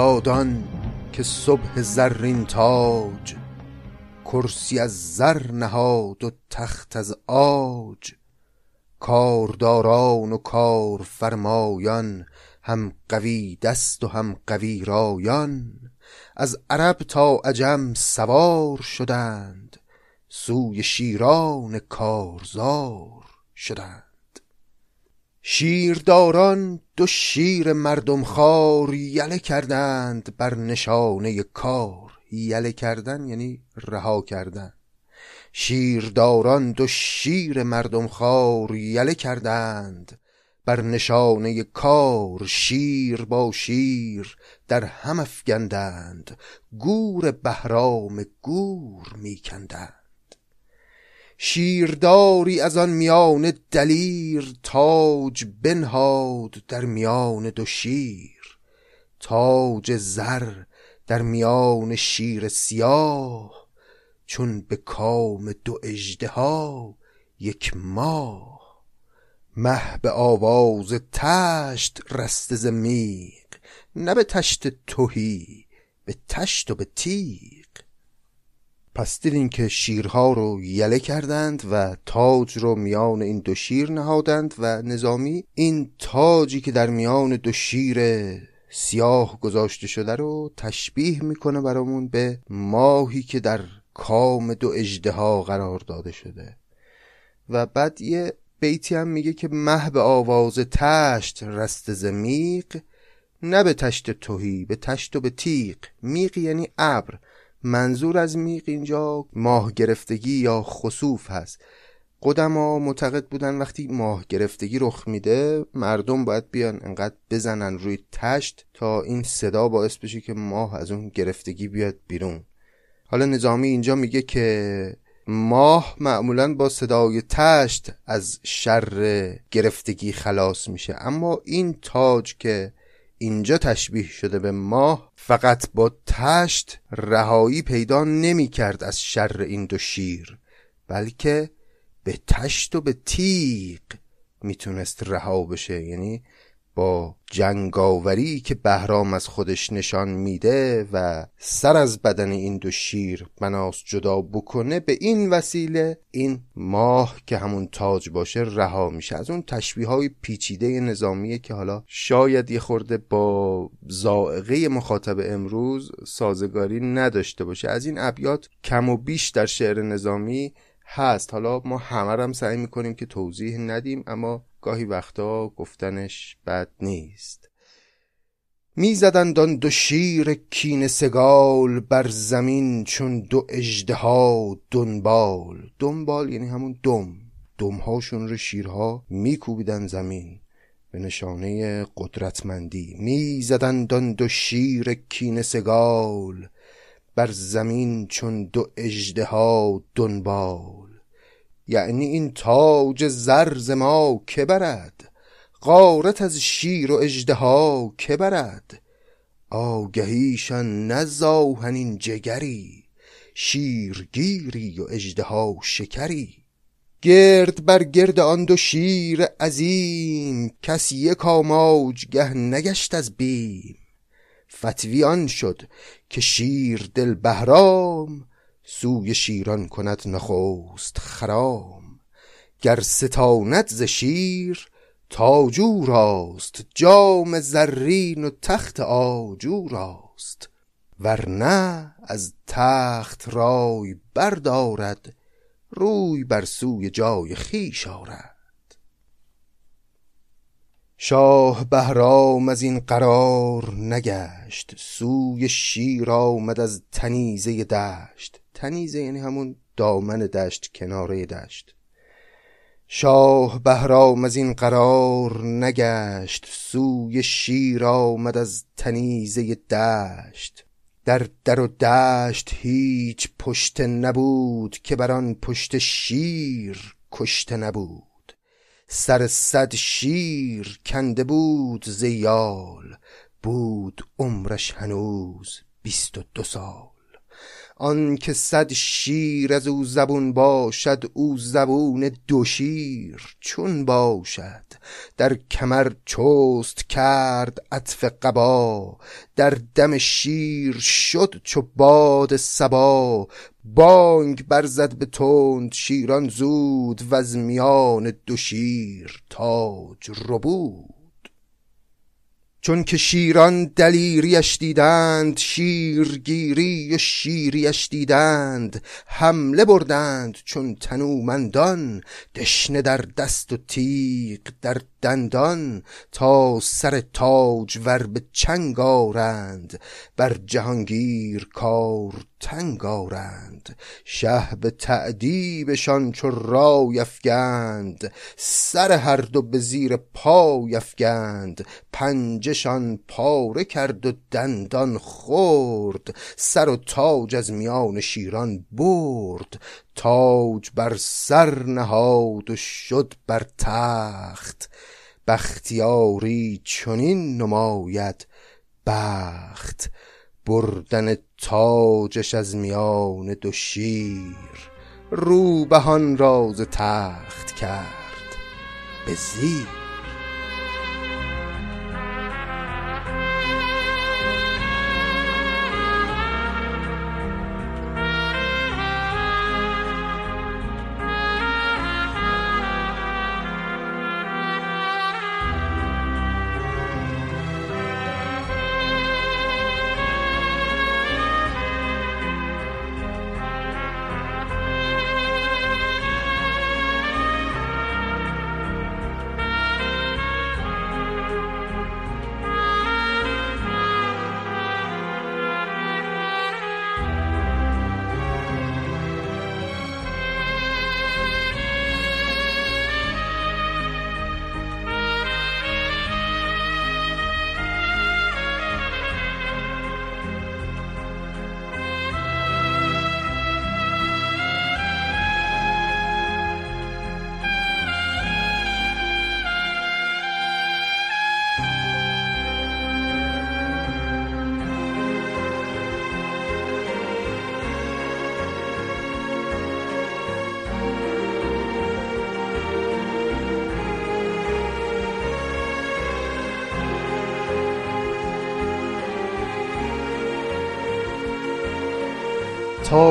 [SPEAKER 1] بامدادان که صبح زرین تاج کرسی از زر نهاد و تخت از عاج کارداران و کارفرمایان هم قوی دست و هم قوی رایان. از عرب تا عجم سوار شدند سوی شیران کارزار شدند. شیرداران دو شیر مردم خار یله کردند بر نشانه کار. یله کردن یعنی رها کردن. شیرداران دو شیر مردم خار یله کردند بر نشانه کار. شیر با شیر در هم افگندند. گور بهرام گور میکندند. شیرداری از آن میان دلیر تاج بنهاد در میان دو شیر تاج زر در میان شیر سیاه چون به کام دو ها یک ماه. مه به آواز تشت رست زمیق نه به تشت توهی به تشت و به تیغ. پس دیدین که شیرها رو یله کردند و تاج رو میان این دو شیر نهادند و نظامی این تاجی که در میان دو شیر سیاه گذاشته شده رو تشبیه می‌کنه برامون به ماهی که در کام دو ها قرار داده شده. و بعد یه بیتی هم میگه که مه به آواز تشت رست زمیق نه به تشت توهی به تشت و به تیغ. میق یعنی ابر. منظور از میق اینجا ماه گرفتگی یا خصوف هست. قدما معتقد بودن وقتی ماه گرفتگی رخ میده مردم باید بیان انقدر بزنن روی تشت تا این صدا باعث بشه که ماه از اون گرفتگی بیاد بیرون. حالا نظامی اینجا میگه که ماه معمولا با صدای تشت از شر گرفتگی خلاص میشه. اما این تاج که اینجا تشبیه شده به ماه فقط با تشت رهایی پیدا نمی کرد از شر این دو شیر بلکه به تشت و به تیغ می‌تونست رها بشه. یعنی با جنگاوری که بهرام از خودش نشان میده و سر از بدن این دو شیر بناس جدا بکنه به این وسیله این ماه که همون تاج باشه رها میشه. از اون تشبیه های پیچیده نظامیه که حالا شاید یه خورده با زائقه مخاطب امروز سازگاری نداشته باشه. از این ابیات کم و بیش در شعر نظامی هست. حالا ما همه هم سعی می‌کنیم که توضیح ندیم اما گاهی وقتا گفتنش بد نیست. می‌زدند آن دو شیر کین سگال بر زمین چون دو اژدها دنبال. دنبال یعنی همون دم. دمهاشون رو شیرها میکوبیدن زمین به نشانه قدرتمندی. می‌زدند آن دو شیر کین سگال بر زمین چون دو اژدها دنبال. یعنی این تاج زرز ما که برد غارت از شیر و اژدها که برد. آگهیشان نزاهنین جگری شیرگیری و اژدها شکری. گرد بر گرد آن دو شیر عظیم کس یک گه نگشت از بیم. فتوی آن شد که شیر دل بهرام سوی شیران کند نخست خرام گر ستاند ز شیر تاجو راست جام زرین و تخت آجو راست. ورنه از تخت رای بردارد روی بر سوی جای خیش آرد. شاه بهرام از این قرار نگشت سوی شیر آمد از تنیزه دشت. تنیزه یعنی همون دامن دشت کناره دشت. شاه بهرام از این قرار نگشت سوی شیر آمد از تنیزه دشت. در در و دشت هیچ پشت نبود که بر آن پشت شیر کشته نبود. سر صد شیر کنده بود زیال بود عمرش هنوز بیست و دو سال. آن که صد شیر از او زبون باشد او زبون دو شیر چون باشد. در کمر چست کرد عطف قبا در دم شیر شد چو باد سبا بانگ برزد به تند شیران زود و از میان دو شیر تاج ربود. چون که شیران دلیریش دیدند شیرگیری و شیریش دیدند حمله بردند چون تنومندان دشنه در دست و تیغ در دندان تا سر تاج ور به چنگ آرند بر جهانگیر کار تنگ آرند. شه به تعدیبشان چو رای افگند سر هر دو به زیر پای افگند. پنجشان پاره کرد و دندان خورد سر و تاج از میان شیران برد. تاج بر سر نهاد و شد بر تخت. بختیاری چنین نماید بخت بردن تاجش از میان دو شیر روبهان راز تخت کرد به زیر.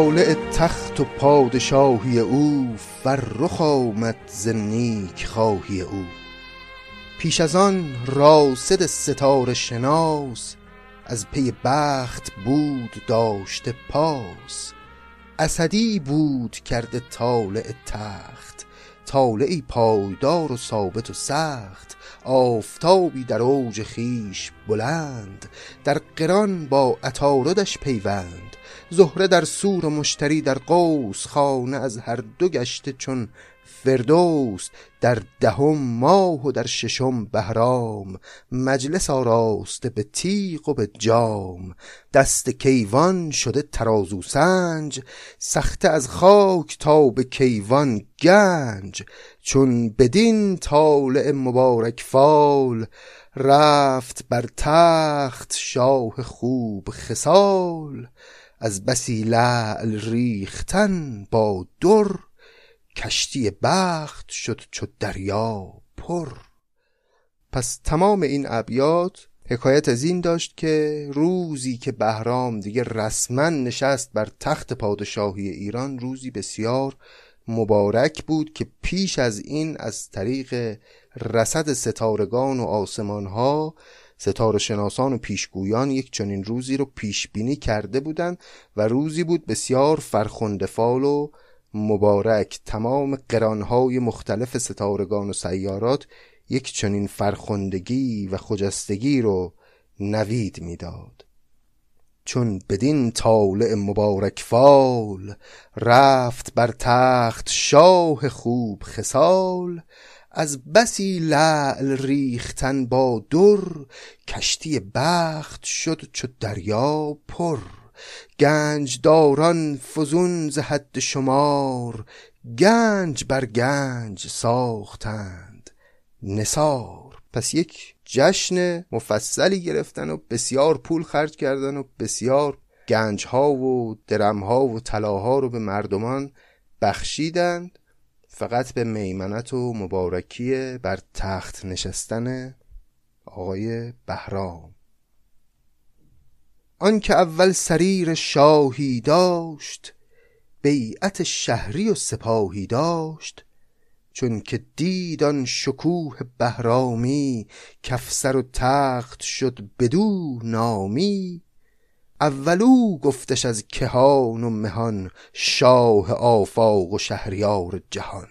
[SPEAKER 1] طالع تخت و پادشاهی او فرخ آمد ز نیک خواهی او. پیش از آن راسد ستاره شناس از پی بخت بود داشته پاس. اسدی بود کرده طالع تخت طالعی پایدار و ثابت و سخت. آفتابی در اوج خیش بلند در قران با عطاردش پیوند. زهره در سور و مشتری در قوس خانه از هر دو گشته چون فردوس در دهم ماه و در ششم بهرام مجلس آراسته به تیغ و به جام. دست کیوان شده ترازو سنج سخته از خاک تا به کیوان گنج. چون بدین طالع مبارک فال رفت بر تخت شاه خوب خسال از بسی لعل ریختن با در کشتی بخت شد چو دریا پر. پس تمام این ابیات حکایت از این داشت که روزی که بهرام دیگه رسما نشست بر تخت پادشاهی ایران روزی بسیار مبارک بود که پیش از این از طریق رسد ستارگان و آسمان ها ستاره شناسان و پیشگویان یک چنین روزی رو پیش بینی کرده بودند و روزی بود بسیار فرخندفال و مبارک. تمام قرانهای مختلف ستارگان و سیارات یک چنین فرخندگی و خجستگی رو نوید می‌داد. چون بدین طالع مبارک فال رفت بر تخت شاه خوب خسال از بسی لعل ریختن با در کشتی بخت شد چو دریا پر. گنج داران فزون ز حد شمار گنج بر گنج ساختند نسار پس یک جشن مفصلی گرفتن و بسیار پول خرج کردن و بسیار گنج ها و درم ها و طلاها رو به مردمان بخشیدند. فقط به میمنت و مبارکی بر تخت نشستن آقای بهرام. آنکه اول سریر شاهی داشت بیعت شهری و سپاهی داشت چون که دید آن شکوه بهرامی کفسر و تخت شد بدو نامی اولو گفتش از کهان و مهان شاه آفاق و شهریار جهان.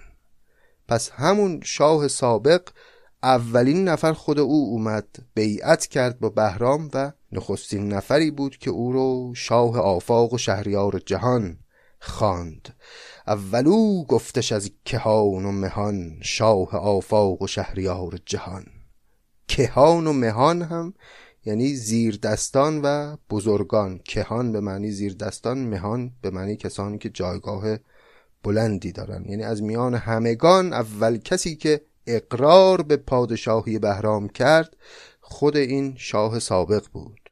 [SPEAKER 1] پس همون شاه سابق اولین نفر خود او اومد بیعت کرد با بهرام و نخستین نفری بود که او رو شاه آفاق و شهریار جهان خواند. اولو گفتش از کهان و مهان شاه آفاق و شهریار جهان. کهان و مهان هم یعنی زیر دستان و بزرگان. کهان به معنی زیر دستان مهان به معنی کسانی که جایگاه بلندی دارن. یعنی از میان همگان اول کسی که اقرار به پادشاهی بهرام کرد خود این شاه سابق بود.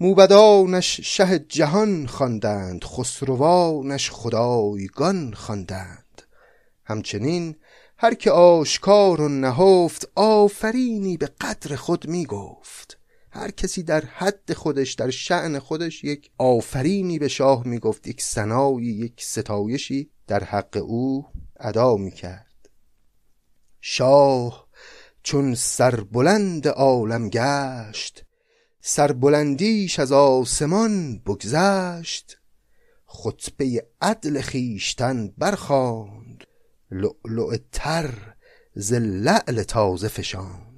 [SPEAKER 1] موبدانش شه جهان خواندند خسروانش خدایگان خواندند. همچنین هر که آشکار و نهفت آفرینی به قدر خود می گفت هر کسی در حد خودش در شعن خودش یک آفرینی به شاه می گفت یک سنایی یک ستایشی در حق او ادا می کرد شاه چون سربلند عالم گشت سربلندیش از آسمان بگذشت خطبه عدل خیشتن برخاند لؤلؤ تر ز لعل تازه فشاند.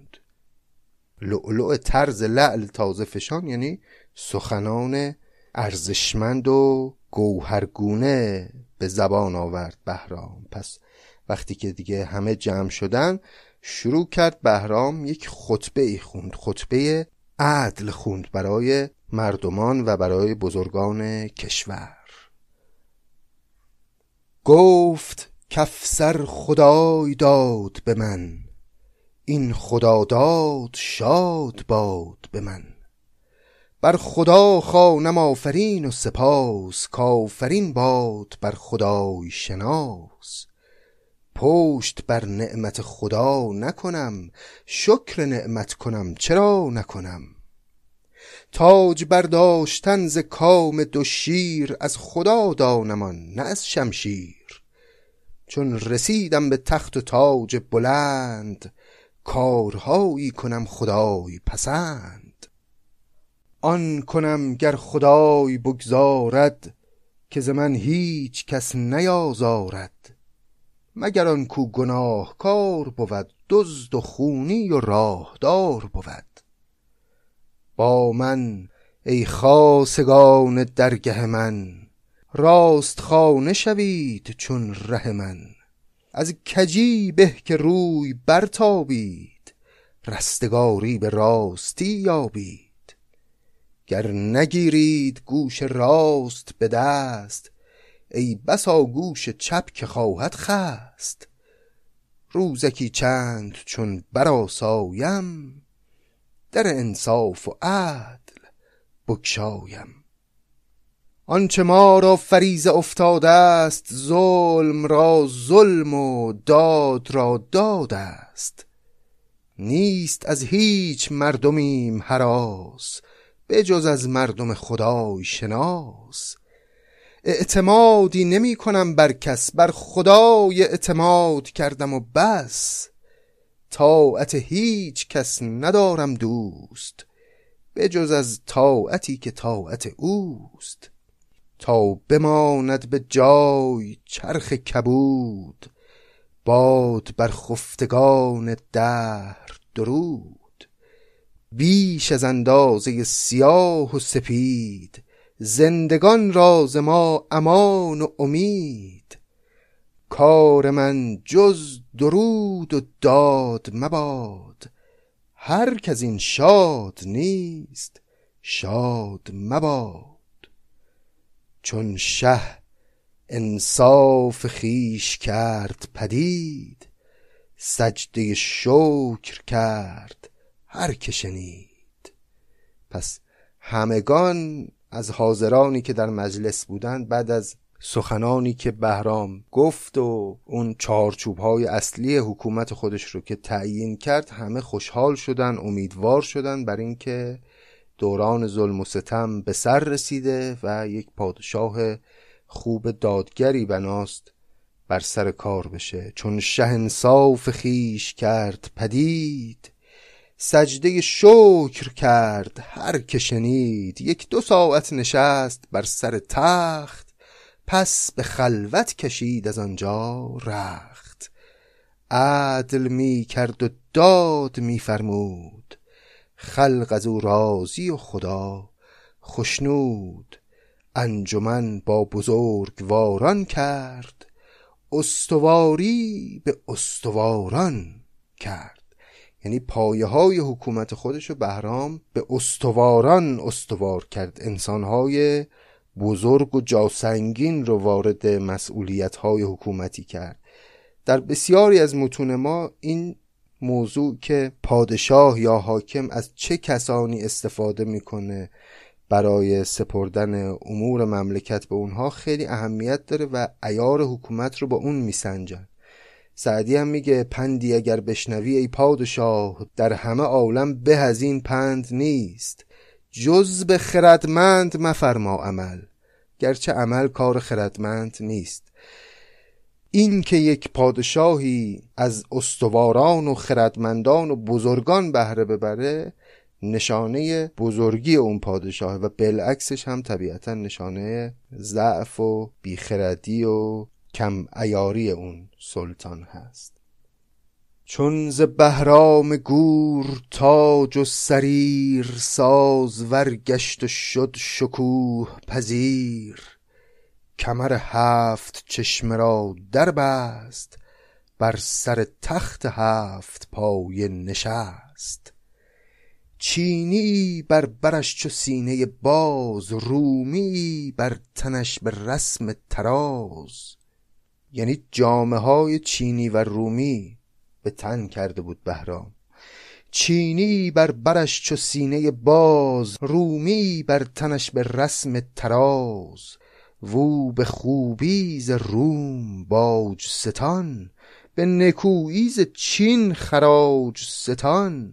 [SPEAKER 1] لؤلؤ تر ز لعل تازه فشان یعنی سخنان ارزشمند و گوهرگونه به زبان آورد بهرام. پس وقتی که دیگه همه جمع شدن شروع کرد بهرام یک خطبه ای خوند خطبه عدل خوند برای مردمان و برای بزرگان کشور. گفت کفسر خدای داد به من. این خدا داد شاد باد به من. بر خدا خوانم آفرین و سپاس کافرین باد بر خدای شناس. پشت بر نعمت خدا نکنم شکر نعمت کنم چرا نکنم؟ تاج برداشتن ز کام دو شیر از خدا دانمان نه از شمشیر. چون رسیدم به تخت و تاج بلند کارهایی کنم خدای پسند. آن کنم گر خدای بگذارد که ز من هیچ کس نیازارد. مگر آن کو گناهکار بود دزد و خونی و راهدار بود. با من ای خاصگان درگه من راست خانه شوید چون ره من. از کجی به که روی برتابید رستگاری به راستی یابید. گر نگیرید گوش راست به دست ای بسا گوش چپ که خواهد خست. روزکی چند چون براسایم در انصاف و عدل بگشایم. آنچه ما را فریزه افتاده است ظلم را ظلم و داد را داد است. نیست از هیچ مردمیم هراس بجز از مردم خدای شناس. اعتمادی نمی کنم بر کس بر خدای اعتماد کردم و بس. طاعت هیچ کس ندارم دوست بجز از طاعتی که طاعت اوست. تا بماند به جای چرخ کبود باد بر خفتگان دهر درود. بیش از اندازه سیاه و سپید زندگان راز ما امان و امید. کار من جز درود و داد مباد هر که این شاد نیست شاد مباد. چون شه انصاف خیش کرد پدید سجده شکر کرد هر که شنید. پس همگان از حاضرانی که در مجلس بودند بعد از سخنانی که بهرام گفت و اون چارچوب های اصلی حکومت خودش رو که تعیین کرد همه خوشحال شدن امیدوار شدن بر اینکه دوران ظلم و ستم به سر رسیده و یک پادشاه خوب دادگری بناست بر سر کار بشه. چون شهنصاف خیش کرد پدید سجده شکر کرد هر که شنید. یک دو ساعت نشست بر سر تخت پس به خلوت کشید از آنجا رخت. عدل می کرد و داد می فرمود. خلق از او راضی و خدا خشنود انجمن با بزرگواران کرد استواری به استواران کرد. یعنی پایه های حکومت خودش رو بهرام به استواران استوار کرد. انسانهای بزرگ و جاسنگین رو وارد مسئولیت های حکومتی کرد. در بسیاری از متون ما این موضوع که پادشاه یا حاکم از چه کسانی استفاده می‌کنه برای سپردن امور مملکت به اونها خیلی اهمیت داره و ایار حکومت رو با اون میسنجن. سعدی هم میگه پندی اگر بشنوی ای پادشاه در همه عالم به از این پند نیست. جز به خردمند مفرما عمل. گرچه عمل کار خردمند نیست. این که یک پادشاهی از استواران و خردمندان و بزرگان بهره ببره نشانه بزرگی اون پادشاه و بالعکسش هم طبیعتا نشانه ضعف و بیخردی و کم ایاری اون سلطان هست. چون ز بهرام گور تاج و سریر ساز ورگشت و شد شکوه پذیر کمر هفت چشمه را در بست بر سر تخت هفت پای نشست. چینی بر برش چو سینه باز رومی بر تنش به رسم تراز یعنی جامعه های چینی و رومی به تن کرده بود بهرام. چینی بر برش چو سینه باز رومی بر تنش به رسم تراز وو به خوبی ز روم باج ستان به نکویی ز چین خراج ستان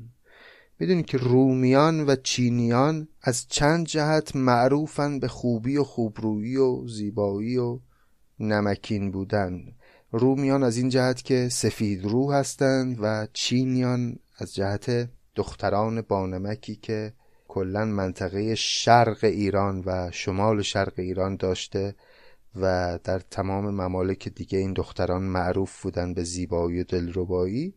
[SPEAKER 1] می‌دونید که رومیان و چینیان از چند جهت معروفن به خوبی و خوبرویی و زیبایی و نمکین بودن. رومیان از این جهت که سفید رو هستند و چینیان از جهت دختران بانمکی که کلا منطقه شرق ایران و شمال شرق ایران داشته و در تمام ممالک دیگه این دختران معروف بودن به زیبایی و دلربایی.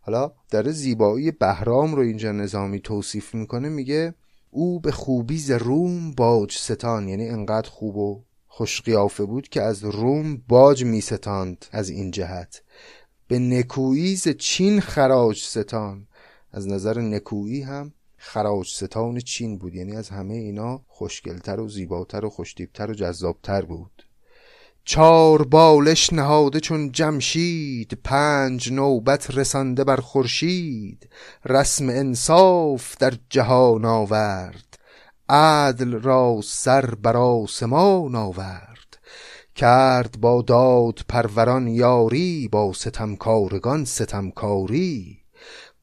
[SPEAKER 1] حالا داره زیبایی بهرام رو اینجا نظامی توصیف می‌کنه میگه او به خوبی ز روم باج ستان یعنی انقدر خوب و خوشقیافه بود که از روم باج میستاند از این جهت. به نکویی ز چین خراج ستان از نظر نکویی هم خراج ستان چین بود. یعنی از همه اینا خوشگلتر و زیباتر و خوشتیبتر و جذابتر بود. چار بالش نهاده چون جمشید پنج نوبت رسانده بر خورشید. رسم انصاف در جهان آورد. عدل را سر بر آسمان آورد. کرد با داد پروران یاری با ستمکارگان ستمکاری.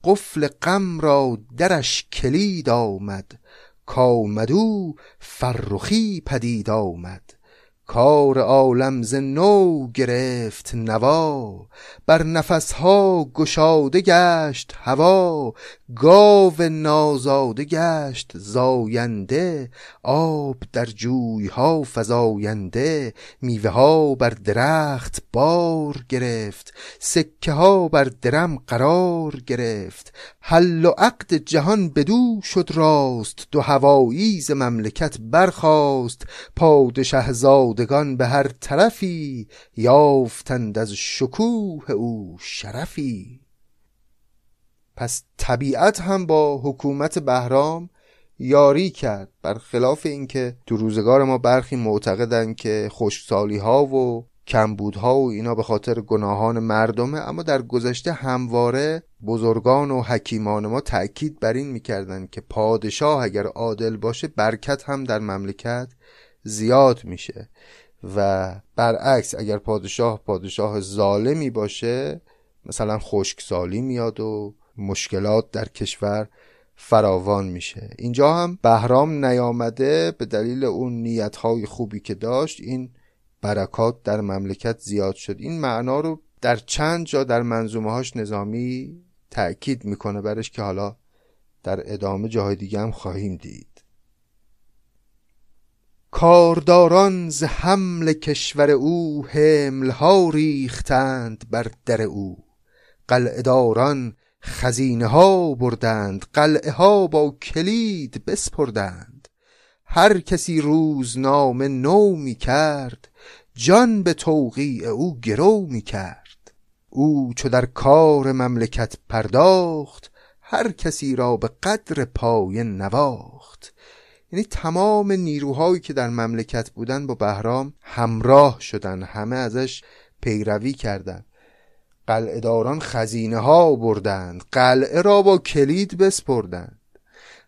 [SPEAKER 1] قفل غم را درش کلید آمد کامدو فرخی پدید آمد. کار عالم ز نو گرفت نوا بر نفسها گشاده گشت هوا گاو نازاده گشت زاینده آب در جویها فزاینده میوه ها بر درخت بار گرفت سکه ها بر درم قرار گرفت. حل و عقد جهان بدو شد راست دو هوایی ز مملکت برخاست. پادشه زادگان به هر طرفی یافتند از شکوه او شرفی. پس طبیعت هم با حکومت بهرام یاری کرد برخلاف اینکه تو روزگار ما برخی معتقدند که خشکسالی ها و کمبودها و اینا به خاطر گناهان مردمه اما در گذشته همواره بزرگان و حکیمان ما تأکید بر این می‌کردن که پادشاه اگر عادل باشه برکت هم در مملکت زیاد میشه. و برعکس اگر پادشاه پادشاه ظالمی باشه مثلا خشکسالی میاد و مشکلات در کشور فراوان میشه. اینجا هم بهرام نیامده به دلیل اون نیتهای خوبی که داشت این برکات در مملکت زیاد شد. این معنا رو در چند جا در منظومه هاش نظامی تأکید می‌کنه برش که حالا در ادامه جاهای دیگه هم خواهیم دید. کارداران ز حمل کشور او حملها ریختند بر در او. قلعهداران خزینه ها بردند قلعه ها با کلید بسپردند. هر کسی روزنامه نو می کرد جان به توقیع او گرو می کرد او چو در کار مملکت پرداخت هر کسی را به قدر پای نواخت. یعنی تمام نیروهایی که در مملکت بودن با بهرام همراه شدن همه ازش پیروی کردند قلعهداران خزینه ها بردند قلعه را با کلید بسپردند.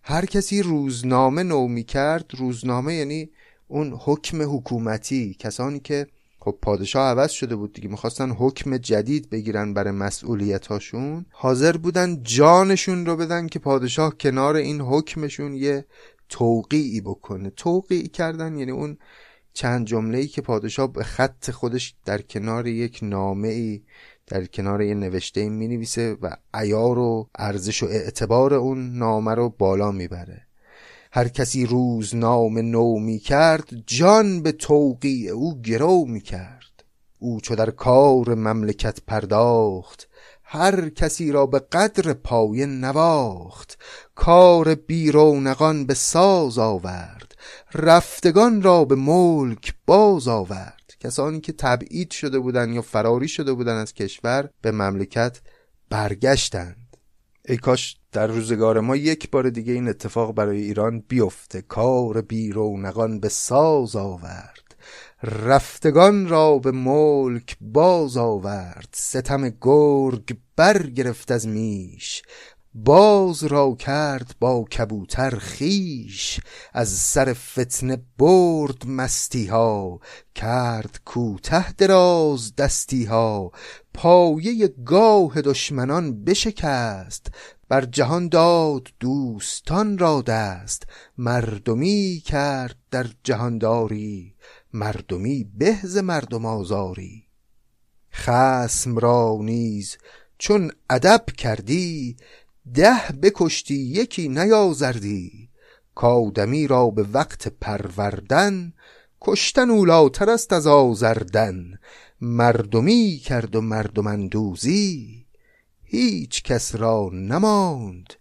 [SPEAKER 1] هر کسی روزنامه نو می کرد روزنامه یعنی اون حکم حکومتی. کسانی که خب پادشاه عوض شده بود دیگه می‌خواستن حکم جدید بگیرن برای مسئولیت هاشون حاضر بودن جانشون رو بدن که پادشاه کنار این حکمشون یه توقیعی بکنه. توقیع کردن یعنی اون چند جمله ای که پادشاه به خط خودش در کنار یک نامه ای در کنار یه نوشته می نویسه و ایار و ارزش و اعتبار اون نامه رو بالا می‌بره. هر کسی روز نام نو می کرد جان به توقیع او گرو می کرد او چو در کار مملکت پرداخت هر کسی را به قدر پایه نواخت. کار بیرونقان به ساز آورد. رفتگان را به ملک باز آورد. کسانی که تبعید شده بودند یا فراری شده بودند از کشور به مملکت برگشتند. ای کاش در روزگار ما یک بار دیگه این اتفاق برای ایران بیفته. کار بیرونقان به ساز آورد. رفتگان را به ملک باز آورد ستم گرگ برگرفت از میش. باز را کرد با کبوتر خیش از سر فتنه برد مستی ها کرد کوته دراز دستی ها پایه گاه دشمنان بشکست بر جهان داد دوستان را دست. مردمی کرد در جهانداری. مردمی بهز مردم آزاری. خسم را نیز چون ادب کردی ده بکشتی یکی نیازردی. کادمی را به وقت پروردن کشتن اولاتر است از آزردن. مردمی کرد و مردم اندوزی هیچ کس را نماند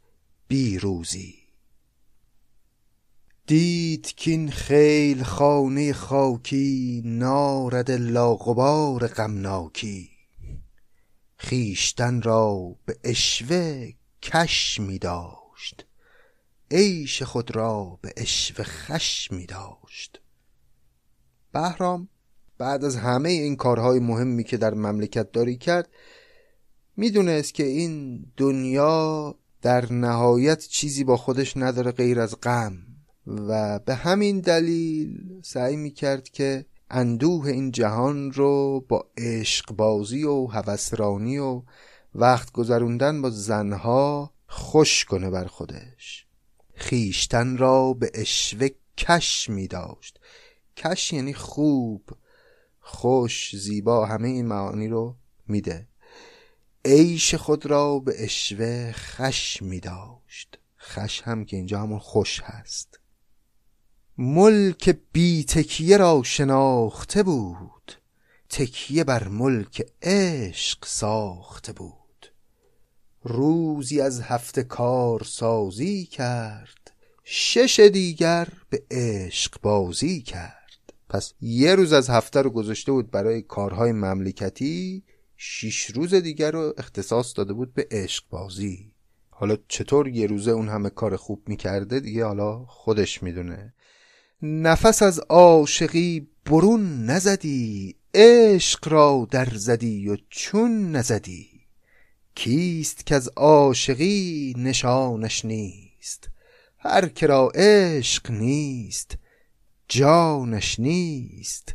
[SPEAKER 1] بیروزی دید کین خیل خانه خاکی نارد لا غبار غمناکی. خیشتن را به اشوه کش می داشت. عیش خود را به اشوه خش می داشت. بهرام بعد از همه این کارهای مهمی که در مملکت داری کرد می‌دونست که این دنیا در نهایت چیزی با خودش نداره غیر از غم. و به همین دلیل سعی می‌کرد که اندوه این جهان رو با عشق بازی و هوسرانی و وقت گذروندن با زنها خوش کنه بر خودش. خیشتن را به اشوه کش می داشت کش یعنی خوب خوش زیبا همه این معانی رو میده. عیش خود را به اشوه خش می داشت خش هم که اینجا همون خوش هست. ملک بی تکیه را شناخته بود. تکیه بر ملک عشق ساخته بود. روزی از هفته کار سازی کرد. شش دیگر به عشق بازی کرد. پس یه روز از هفته رو گذاشته بود برای کارهای مملکتی شیش روز دیگر رو اختصاص داده بود به عشق بازی. حالا چطور یه روزه اون همه کار خوب می‌کرده دیگه حالا خودش می‌دونه. نفس از عاشقی برون نزدی عشق را در زدی و چون نزدی. کیست که از عاشقی نشانش نیست؟ هر کرا عشق نیست جانش نیست.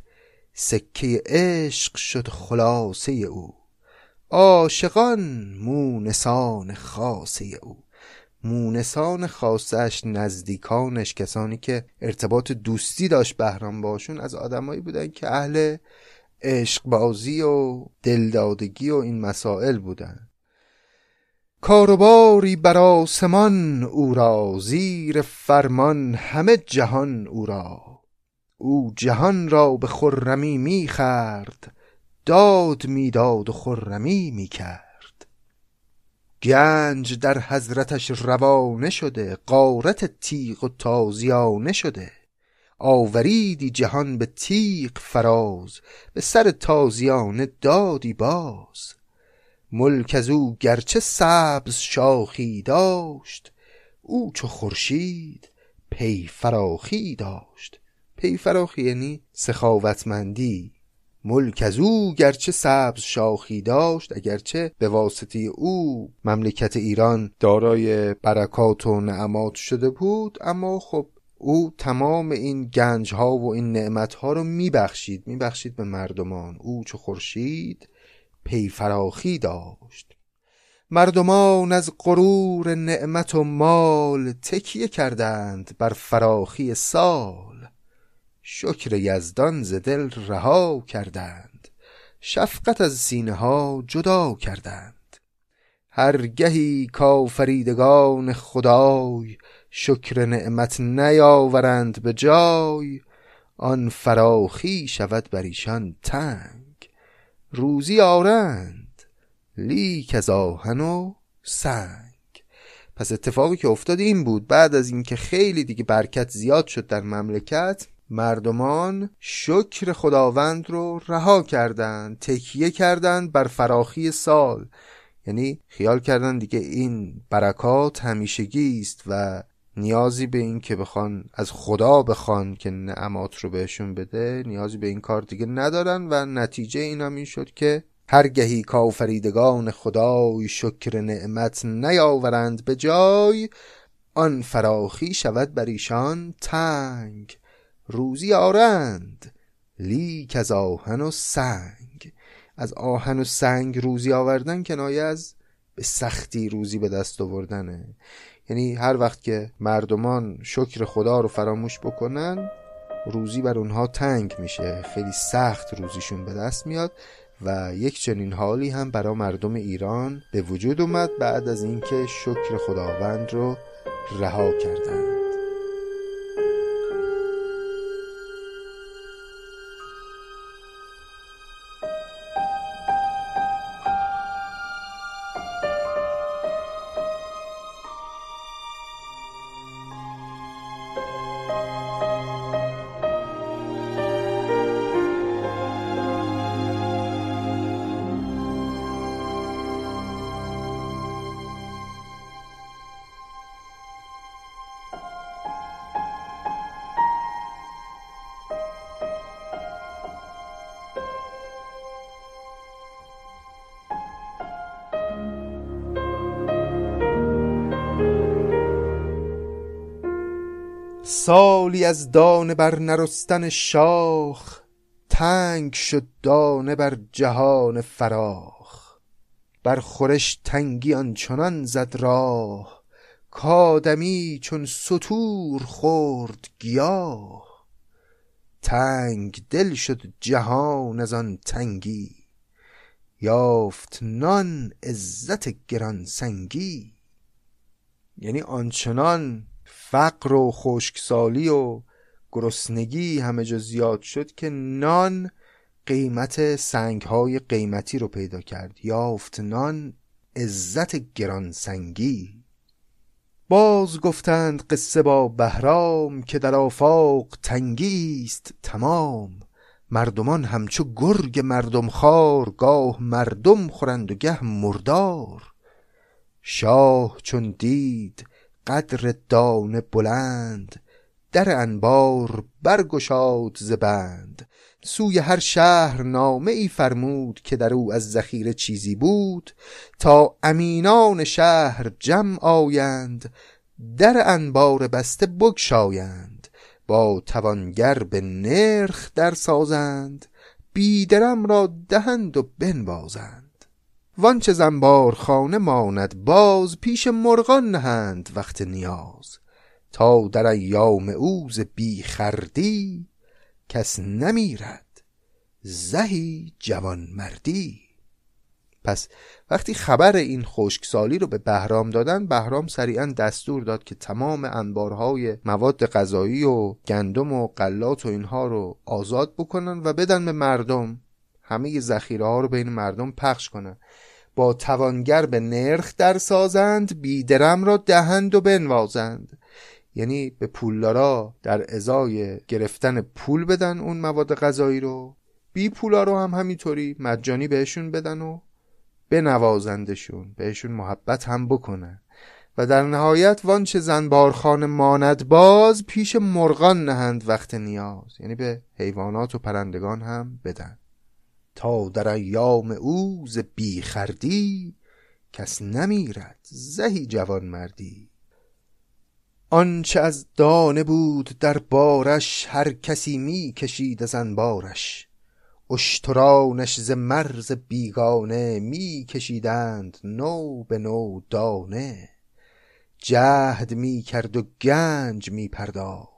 [SPEAKER 1] سکه عشق شد خلاصه او عاشقان مونسان خاصه او. مونسان خاصش نزدیکانش کسانی که ارتباط دوستی داشت بهرام باشون از آدمایی بودن که اهل عشق بازی و دلدادگی و این مسائل بودن. کاروباری بر آسمان او را زیر فرمان همه جهان او را. او جهان را به خرمی می‌خرد داد می‌داد و خرمی می‌کرد. گنج در حضرتش روانه شده قارت تیغ و تازیانه شده. آوریدی جهان به تیغ فراز به سر تازیانه دادی باز. ملک از او گرچه سبز شاخی داشت او چو خورشید پی فراخی داشت. پی فراخی یعنی سخاوتمندی. ملک از او گرچه سبز شاخی داشت اگرچه به واسطه او مملکت ایران دارای برکات و نعمات شده بود اما خب او تمام این گنج ها و این نعمت ها رو میبخشید میبخشید به مردمان. او چو خورشید پی فراخی داشت. مردمان از غرور نعمت و مال تکیه کردند بر فراخی سال. شکر یزدان ز دل رها کردند. شفقت از سینه ها جدا کردند. هرگهی کافریدگان خدای شکر نعمت نیاورند به جای آن فراخی شود بر ایشان تنگ. روزی آرند لیک از آهن و سنگ. پس اتفاقی که افتاد این بود بعد از اینکه خیلی دیگه برکت زیاد شد در مملکت مردمان شکر خداوند رو رها کردند تکیه کردند بر فراخی سال. یعنی خیال کردن دیگه این برکات همیشگی است و نیازی به این که بخوان از خدا بخوان که نعمات رو بهشون بده نیازی به این کار دیگه ندارن و نتیجه این هم این شد که هرگهی کافریدگان خدای شکر نعمت نیاورند به جای آن فراخی شود بر ایشان تنگ. روزی آرند. لیک از آهن و سنگ. از آهن و سنگ روزی آوردن کنایه از به سختی روزی به دست آوردنه. یعنی هر وقت که مردمان شکر خدا رو فراموش بکنن روزی بر اونها تنگ میشه. خیلی سخت روزیشون به دست میاد و یک چنین حالی هم برای مردم ایران به وجود اومد بعد از اینکه شکر خداوند رو رها کردند سالی از دانه بر نرستن شاخ تنگ شد دانه بر جهان فراخ. بر خورش تنگی آنچنان زد راه کادمی چون ستور خورد گیاه. تنگ دل شد جهان از آن تنگی یافت نان عزت گران سنگی. یعنی آنچنان فقر و خشکسالی و گرسنگی همه جا زیاد شد که نان قیمت سنگ های قیمتی رو پیدا کرد. یافت نان عزت گران سنگی باز گفتند قصه با بهرام که در آفاق تنگی است تمام. مردمان همچو گرگ مردم خار گاه مردم خورند و گه مردار. شاه چون دید قدر دانه بلند در انبار برگشاد ز بند. سوی هر شهر نامه ای فرمود که در او از ذخیره چیزی بود. تا امینان شهر جمع آیند در انبار بسته بگشایند. با توانگر به نرخ در سازند بیدرم را دهند و بنوازند. وانچه زنبار خانه ماند باز پیش مرغان نهند وقت نیاز. تا در ایام اوز بی خردی کس نمیرد زهی جوان مردی. پس وقتی خبر این خشکسالی رو به بهرام دادن بهرام سریعا دستور داد که تمام انبارهای مواد غذایی و گندم و قلات و اینها رو آزاد بکنن و بدن به مردم همه ذخیره ها رو بین مردم پخش کنن. با توانگر به نرخ در سازند بیدرم را دهند و بنوازند. یعنی به پولدارا در ازای گرفتن پول بدن اون مواد غذایی رو. بی پولا رو هم همینطوری مجانی بهشون بدن و بنوازندشون بهشون محبت هم بکنن. و در نهایت وانچه زنبارخانه ماند باز پیش مرغان نهند وقت نیاز. یعنی به حیوانات و پرندگان هم بدن. تا در ایام او ز بیخردی کس نمیرد زهی جوان مردی آنچه از دانه بود در بارش هر کسی می کشید از انبارش. اشترانش ز مرز بیگانه می کشیدند نو به نو دانه. جهد می کرد و گنج می پرداخت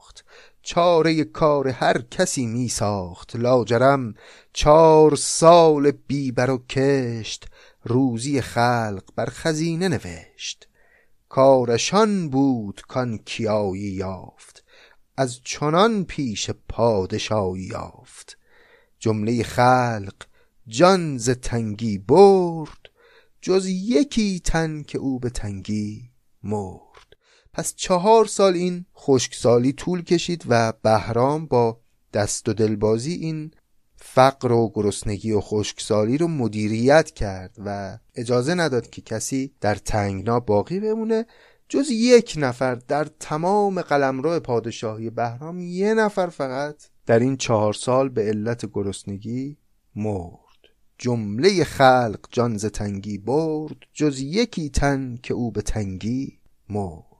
[SPEAKER 1] چاره کار هر کسی می ساخت لاجرم چار سال بیبر و کشت روزی خلق بر خزینه نوشت. کارشان بود کان کیایی یافت از چنان پیش پادشاهی یافت. جمله خلق جان ز تنگی برد جز یکی تن که او به تنگی مرد. پس چهار سال این خشکسالی طول کشید و بهرام با دست و دلبازی این فقر و گرسنگی و خشکسالی رو مدیریت کرد و اجازه نداد که کسی در تنگنا باقی بمونه. جز یک نفر در تمام قلمرو پادشاهی بهرام یه نفر فقط در این چهار سال به علت گرسنگی مرد. جمله خلق جان ز تنگی برد جز یکی تن که او به تنگی مرد.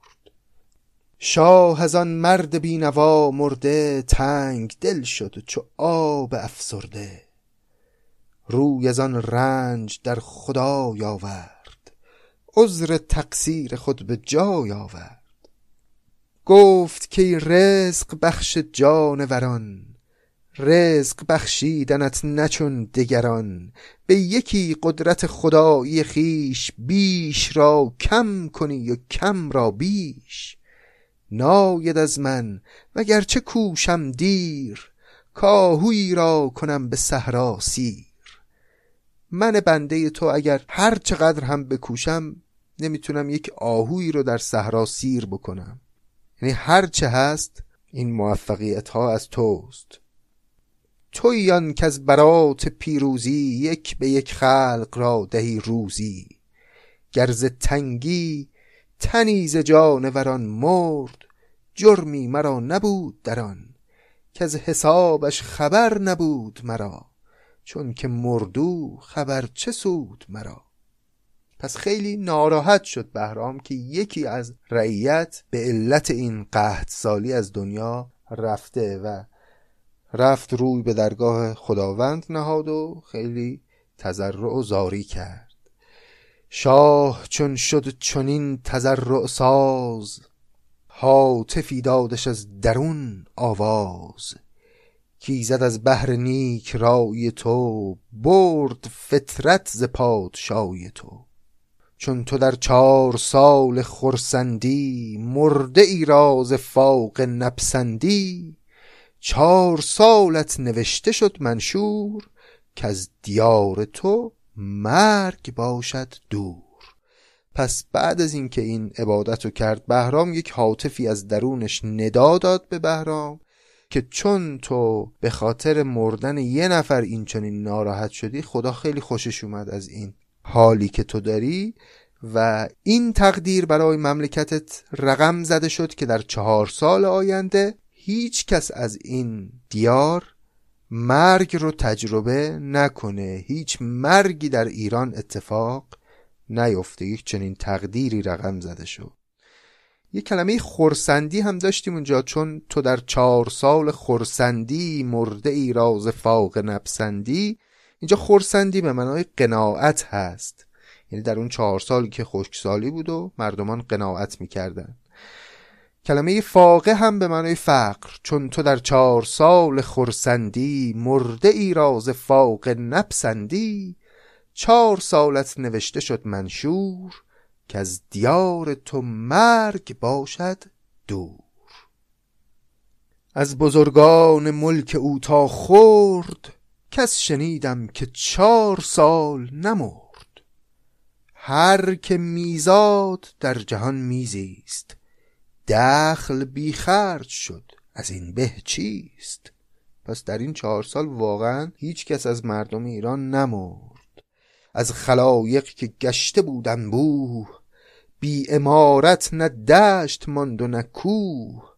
[SPEAKER 1] شاه از آن مرد بینوا مرده تنگ دل شد چو آب افسرده. روی از آن رنج در خدای آورد عذر تقصیر خود به جای آورد گفت که رزق بخش جانوران رزق بخشیدنت نچون دگران. به یکی قدرت خدایی خیش بیش را کم کنی و کم را بیش. ناید از من وگرچه کوشم دیر کاهوی را کنم به صحرا سیر. من بنده تو اگر هر چقدر هم بکوشم نمی‌تونم یک آهوی رو در صحرا سیر بکنم. یعنی هر چه هست این موفقیت ها از توست. تویان که از برات پیروزی یک به یک خلق را دهی روزی. گرز تنگی تنیز جانوران مرد جرمی مرا نبود در آن که از حسابش خبر نبود مرا چون که مردو خبر چه سود مرا. پس خیلی ناراحت شد بهرام که یکی از رعیت به علت این قحط سالی از دنیا رفته و رفت روی به درگاه خداوند نهاد و خیلی تذرع و زاری کرد. شاه چون شد چنین تذرع ساز حاطفی دادش از درون آواز. کیزد از بهر نیک رای تو برد فطرت ز پادشای تو. چون تو در چهار سال خرسندی مرده ای راز فاق نپسندی. چهار سالت نوشته شد منشور که از دیار تو مرگ باشد دور. پس بعد از اینکه این عبادت رو کرد بهرام یک حاطفی از درونش ندا داد به بهرام که چون تو به خاطر مردن یه نفر این چنین ناراحت شدی خدا خیلی خوشش اومد از این حالی که تو داری و این تقدیر برای مملکتت رقم زده شد که در چهار سال آینده هیچ کس از این دیار مرگ رو تجربه نکنه. هیچ مرگی در ایران اتفاق نیفته. یک چنین تقدیری رقم زده شد. یک کلمه خورسندی هم داشتیم اونجا چون تو در چهار سال خورسندی مرده ای راز فاق نپسندی اینجا خورسندی به معنای قناعت هست. یعنی در اون چهار سالی که خشکسالی بود و مردمان قناعت می‌کردن. کلمه فاقه هم به معنای فقر چون تو در چهار سال خورسندی مرده ای راز فاق نپسندی. چهار سالت نوشته شد منشور که از دیار تو مرگ باشد دور. از بزرگان ملک او تا خورد کس شنیدم که چهار سال نمرد. هر که میزاد در جهان میزیست دخل بی خرج شد. از این به چیست؟ پس در این چهار سال واقعا هیچ کس از مردم ایران نمرد. از خلایق که گشته بودن بوه بی امارت نه دشت ماند و نه کوه.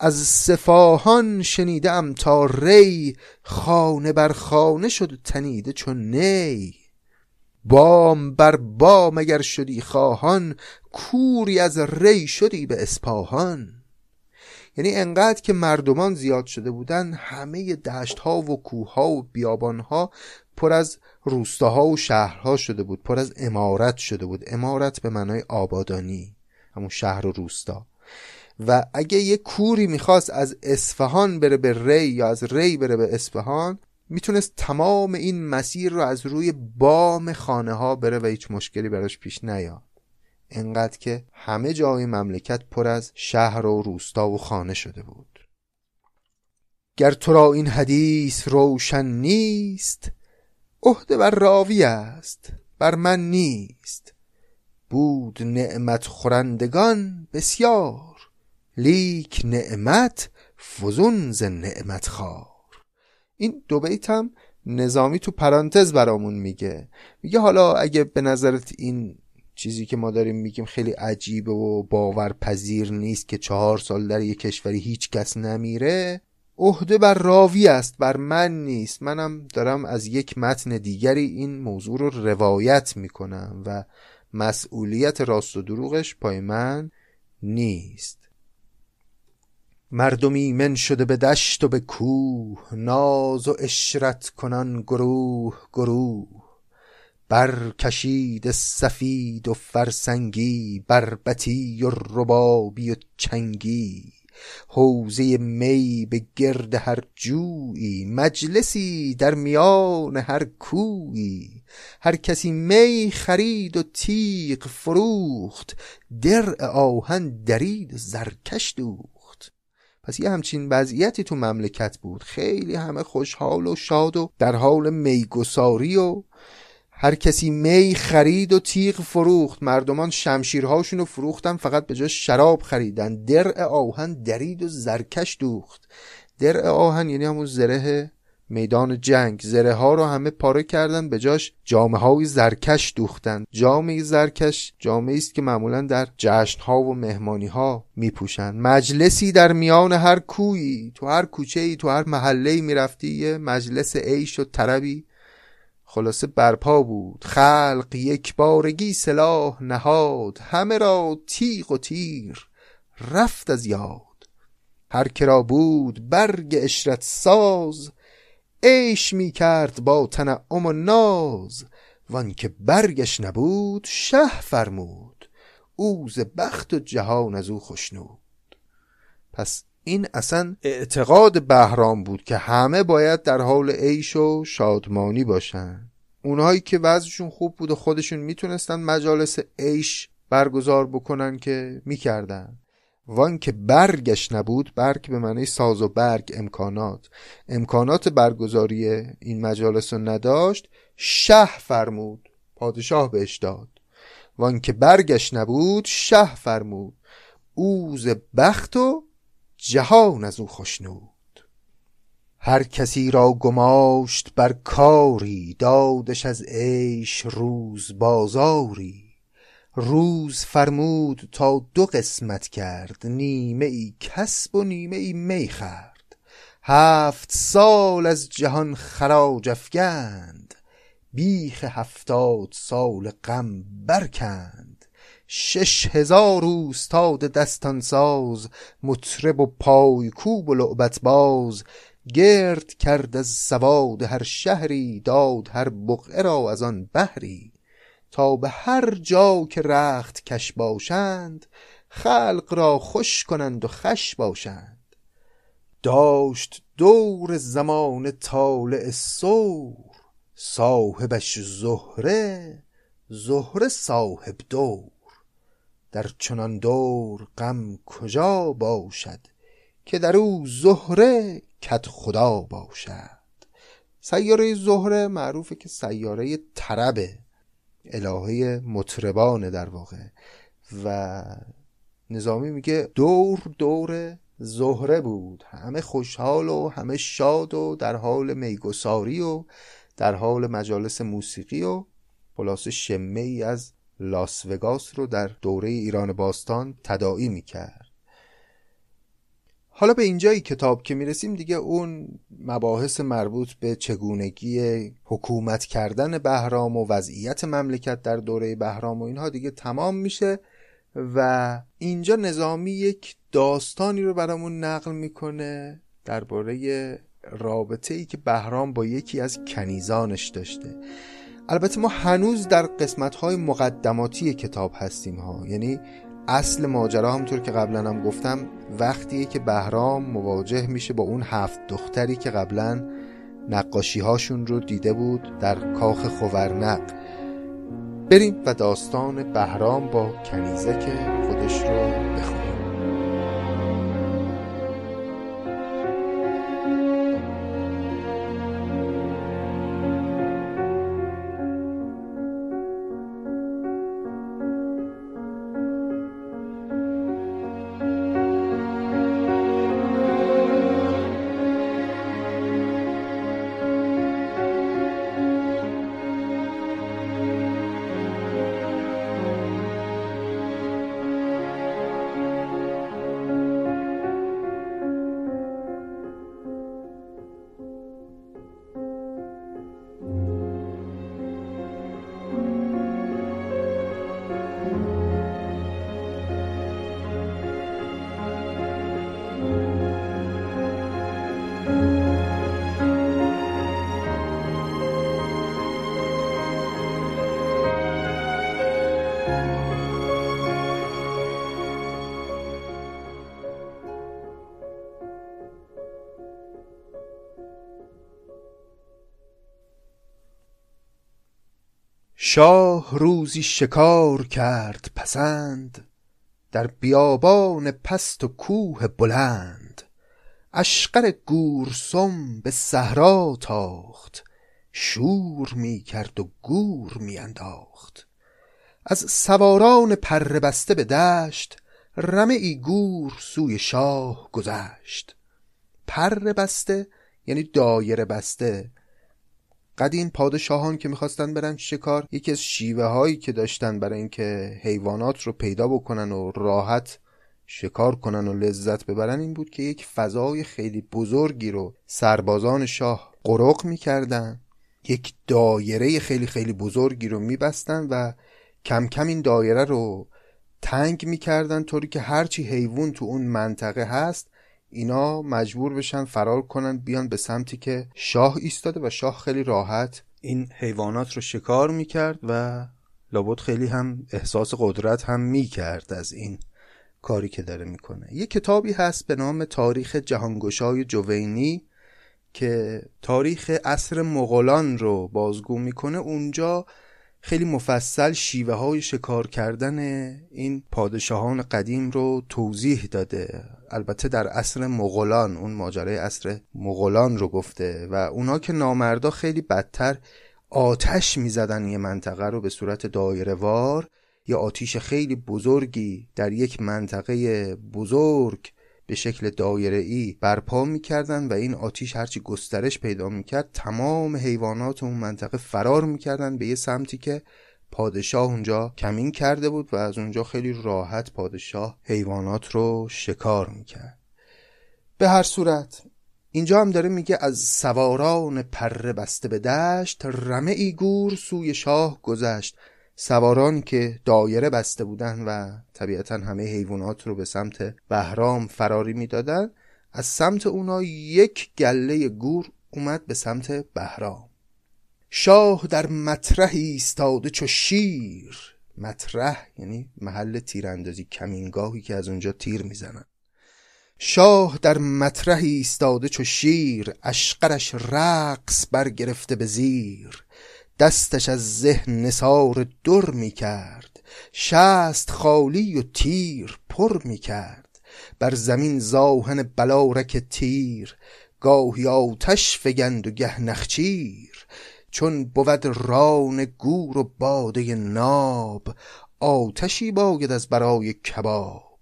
[SPEAKER 1] از سفاهان شنیدم تا ری خانه بر خانه شد تنیده چون نی. بام بر بام اگر شدی خواهان کوری از ری شدی به اسپاهان. یعنی انقدر که مردمان زیاد شده بودن همه دشت ها و کوه ها و بیابان ها پر از روستاها و شهرها شده بود پر از امارت شده بود. امارت به معنای آبادانی همون شهر و روستا. و اگه یه کوری می‌خواست از اصفهان بره به ری یا از ری بره به اصفهان می‌تونست تمام این مسیر رو از روی بام خانه ها بره و هیچ مشکلی براش پیش نیاد. انقدر که همه جای مملکت پر از شهر و روستا و خانه شده بود. گر تو را این حدیث روشن نیست عهده بر راوی است بر من نیست. بود نعمت خورندگان بسیار لیک نعمت فزون ز نعمت خار این دو بیت هم نظامی تو پرانتز برامون میگه. میگه حالا اگه به نظرت این چیزی که ما داریم میگیم خیلی عجیبه و باورپذیر نیست که چهار سال در یک کشوری هیچ کس نمیره عهده بر راوی است بر من نیست. منم دارم از یک متن دیگری این موضوع رو روایت می‌کنم و مسئولیت راست و دروغش پای من نیست. مردمی من شده به دشت و به کوه ناز و اشرت کنان گروه گروه. برکشید سفید و فرسنگی بربتی و ربابی و چنگی. حوزه می به گرد هر جویی مجلسی در میان هر کویی. هر کسی می خرید و تیغ فروخت درع آهن درید و زرکش دوخت. پس یه همچین وضعیتی تو مملکت بود. خیلی همه خوشحال و شاد و در حال میگساری و هر کسی می خرید و تیغ فروخت. مردمان شمشیرهاشون رو فروختن فقط به جای شراب خریدن. درع آهن درید و زرکش دوخت. درع آهن یعنی همون زره میدان جنگ. زره ها رو همه پاره کردن به جاش جامعه های زرکش دوختن. جامعه زرکش جامعه است که معمولا در جشن ها و مهمانی ها می پوشن. مجلسی در میان هر کویی تو هر کوچه ای تو هر محله می‌رفتی یه مجلس عیش و طربی. خلاصه برپا بود. خلق یک بارگی سلاح نهاد. همه را تیغ و تیر رفت از یاد. هر کرا بود برگ اشرت ساز عیش می کرد با تنعم و ناز وان که برگش نبود شه فرمود اوز بخت و جهان از او خوشنود پس این اصلا اعتقاد بهرام بود که همه باید در حال عیش و شادمانی باشن. اونهایی که وضعشون خوب بود و خودشون می‌تونستن مجالس عیش برگزار بکنن که می‌کردن. وان که برگش نبود برگ به معنی ساز و برگ امکانات. امکانات برگزاری این مجالس رو نداشت شه فرمود پادشاه بهش داد. وان که برگش نبود شه فرمود. اوز بخت و جهان از او خوشنود هر کسی را گماشت بر کاری دادش از عیش روز بازاری روز فرمود تا دو قسمت کرد نیمه ای کسب و نیمه ای می خرد هفت سال از جهان خراج افگند بیخ هفتاد سال غم برکند. شش هزار اوستاد دستان ساز مطرب و پایکوب و لعبت باز. گرد کرد از سواد هر شهری داد هر بقعه را از آن بهری تا به هر جا که رخت کش باشند خلق را خوش کنند و خش باشند. داشت دور زمان طالع سور صاحبش زهره زهره صاحب دور. در چنان دور غم کجا باشد که در او زهره کت خدا باشد؟ سیاره زهره معروفه که سیاره طربه. الهه مطربانه در واقع. و نظامی میگه دور دور زهره بود. همه خوشحال و همه شاد و در حال میگساری و در حال مجالس موسیقی و خلاص شمه ای از لاس وگاس رو در دوره ایران باستان تداعی می‌کرد. حالا به اینجای کتاب که می‌رسیم دیگه اون مباحث مربوط به چگونگی حکومت کردن بهرام و وضعیت مملکت در دوره بهرام و اینها دیگه تمام میشه و اینجا نظامی یک داستانی رو برامون نقل می‌کنه درباره رابطه ای که بهرام با یکی از کنیزانش داشته. البته ما هنوز در قسمت های مقدماتی کتاب هستیم ها. یعنی اصل ماجرا همطور که قبلا هم گفتم وقتیه که بهرام مواجه میشه با اون هفت دختری که قبلا نقاشی هاشون رو دیده بود در کاخ خوورنق بریم و داستان بهرام با کنیزک خودش رو بخونیم. شاه روزی شکار کرد پسند در بیابان پست و کوه بلند. اشقر گورسم به صحرا تاخت شور می کرد و گور می انداخت. از سواران پر بسته به دشت رمه ای گور سوی شاه گذشت. پر بسته یعنی دایره بسته قدیم پادشاهان که می‌خواستن برن شکار یکی از شیوه هایی که داشتن برای اینکه حیوانات رو پیدا بکنن و راحت شکار کنن و لذت ببرن این بود که یک فضای خیلی بزرگی رو سربازان شاه قرق می‌کردن. یک دایره خیلی خیلی بزرگی رو میبستن و کم کم این دایره رو تنگ می‌کردن طوری که هرچی حیوان تو اون منطقه هست اینا مجبور بشن فرار کنن بیان به سمتی که شاه ایستاده و شاه خیلی راحت این حیوانات رو شکار می‌کرد و لابد خیلی هم احساس قدرت هم می‌کرد از این کاری که داره می‌کنه. یه کتابی هست به نام تاریخ جهانگشای جوینی که تاریخ عصر مغولان رو بازگو می‌کنه. اونجا خیلی مفصل شیوه های شکار کردن این پادشاهان قدیم رو توضیح داده. البته در عصر مغولان اون ماجرای عصر مغولان رو گفته و اونا که نامردا خیلی بدتر آتش می‌زدن یه منطقه رو به صورت دایره وار یا آتیش خیلی بزرگی در یک منطقه بزرگ به شکل دایره ای برپا می‌کردن و این آتیش هرچی گسترش پیدا می‌کرد تمام حیوانات اون منطقه فرار می‌کردن به یه سمتی که پادشاه اونجا کمین کرده بود و از اونجا خیلی راحت پادشاه حیوانات رو شکار می‌کرد. به هر صورت اینجا هم داره میگه از سواران پر بسته به دشت رمه ای گور سوی شاه گذشت. سوارانی که دایره بسته بودن و طبیعتا همه حیوانات رو به سمت بهرام فراری می‌دادن از سمت اونا یک گله گور اومد به سمت بهرام. شاه در مطرح ایستاده چو شیر. مطرح یعنی محل تیراندازی کمینگاهی که از اونجا تیر می‌زنن. شاه در مطرح ایستاده چو شیر. اشقرش رقص برگرفته به زیر. دستش از ذهن نثار در می کرد شست خالی و تیر پر می کرد بر زمین زاهن بلارک تیر. گاهی آتش فگند و گه نخچیر. چون بود ران گور و باده ناب آتشی باید از برای کباب.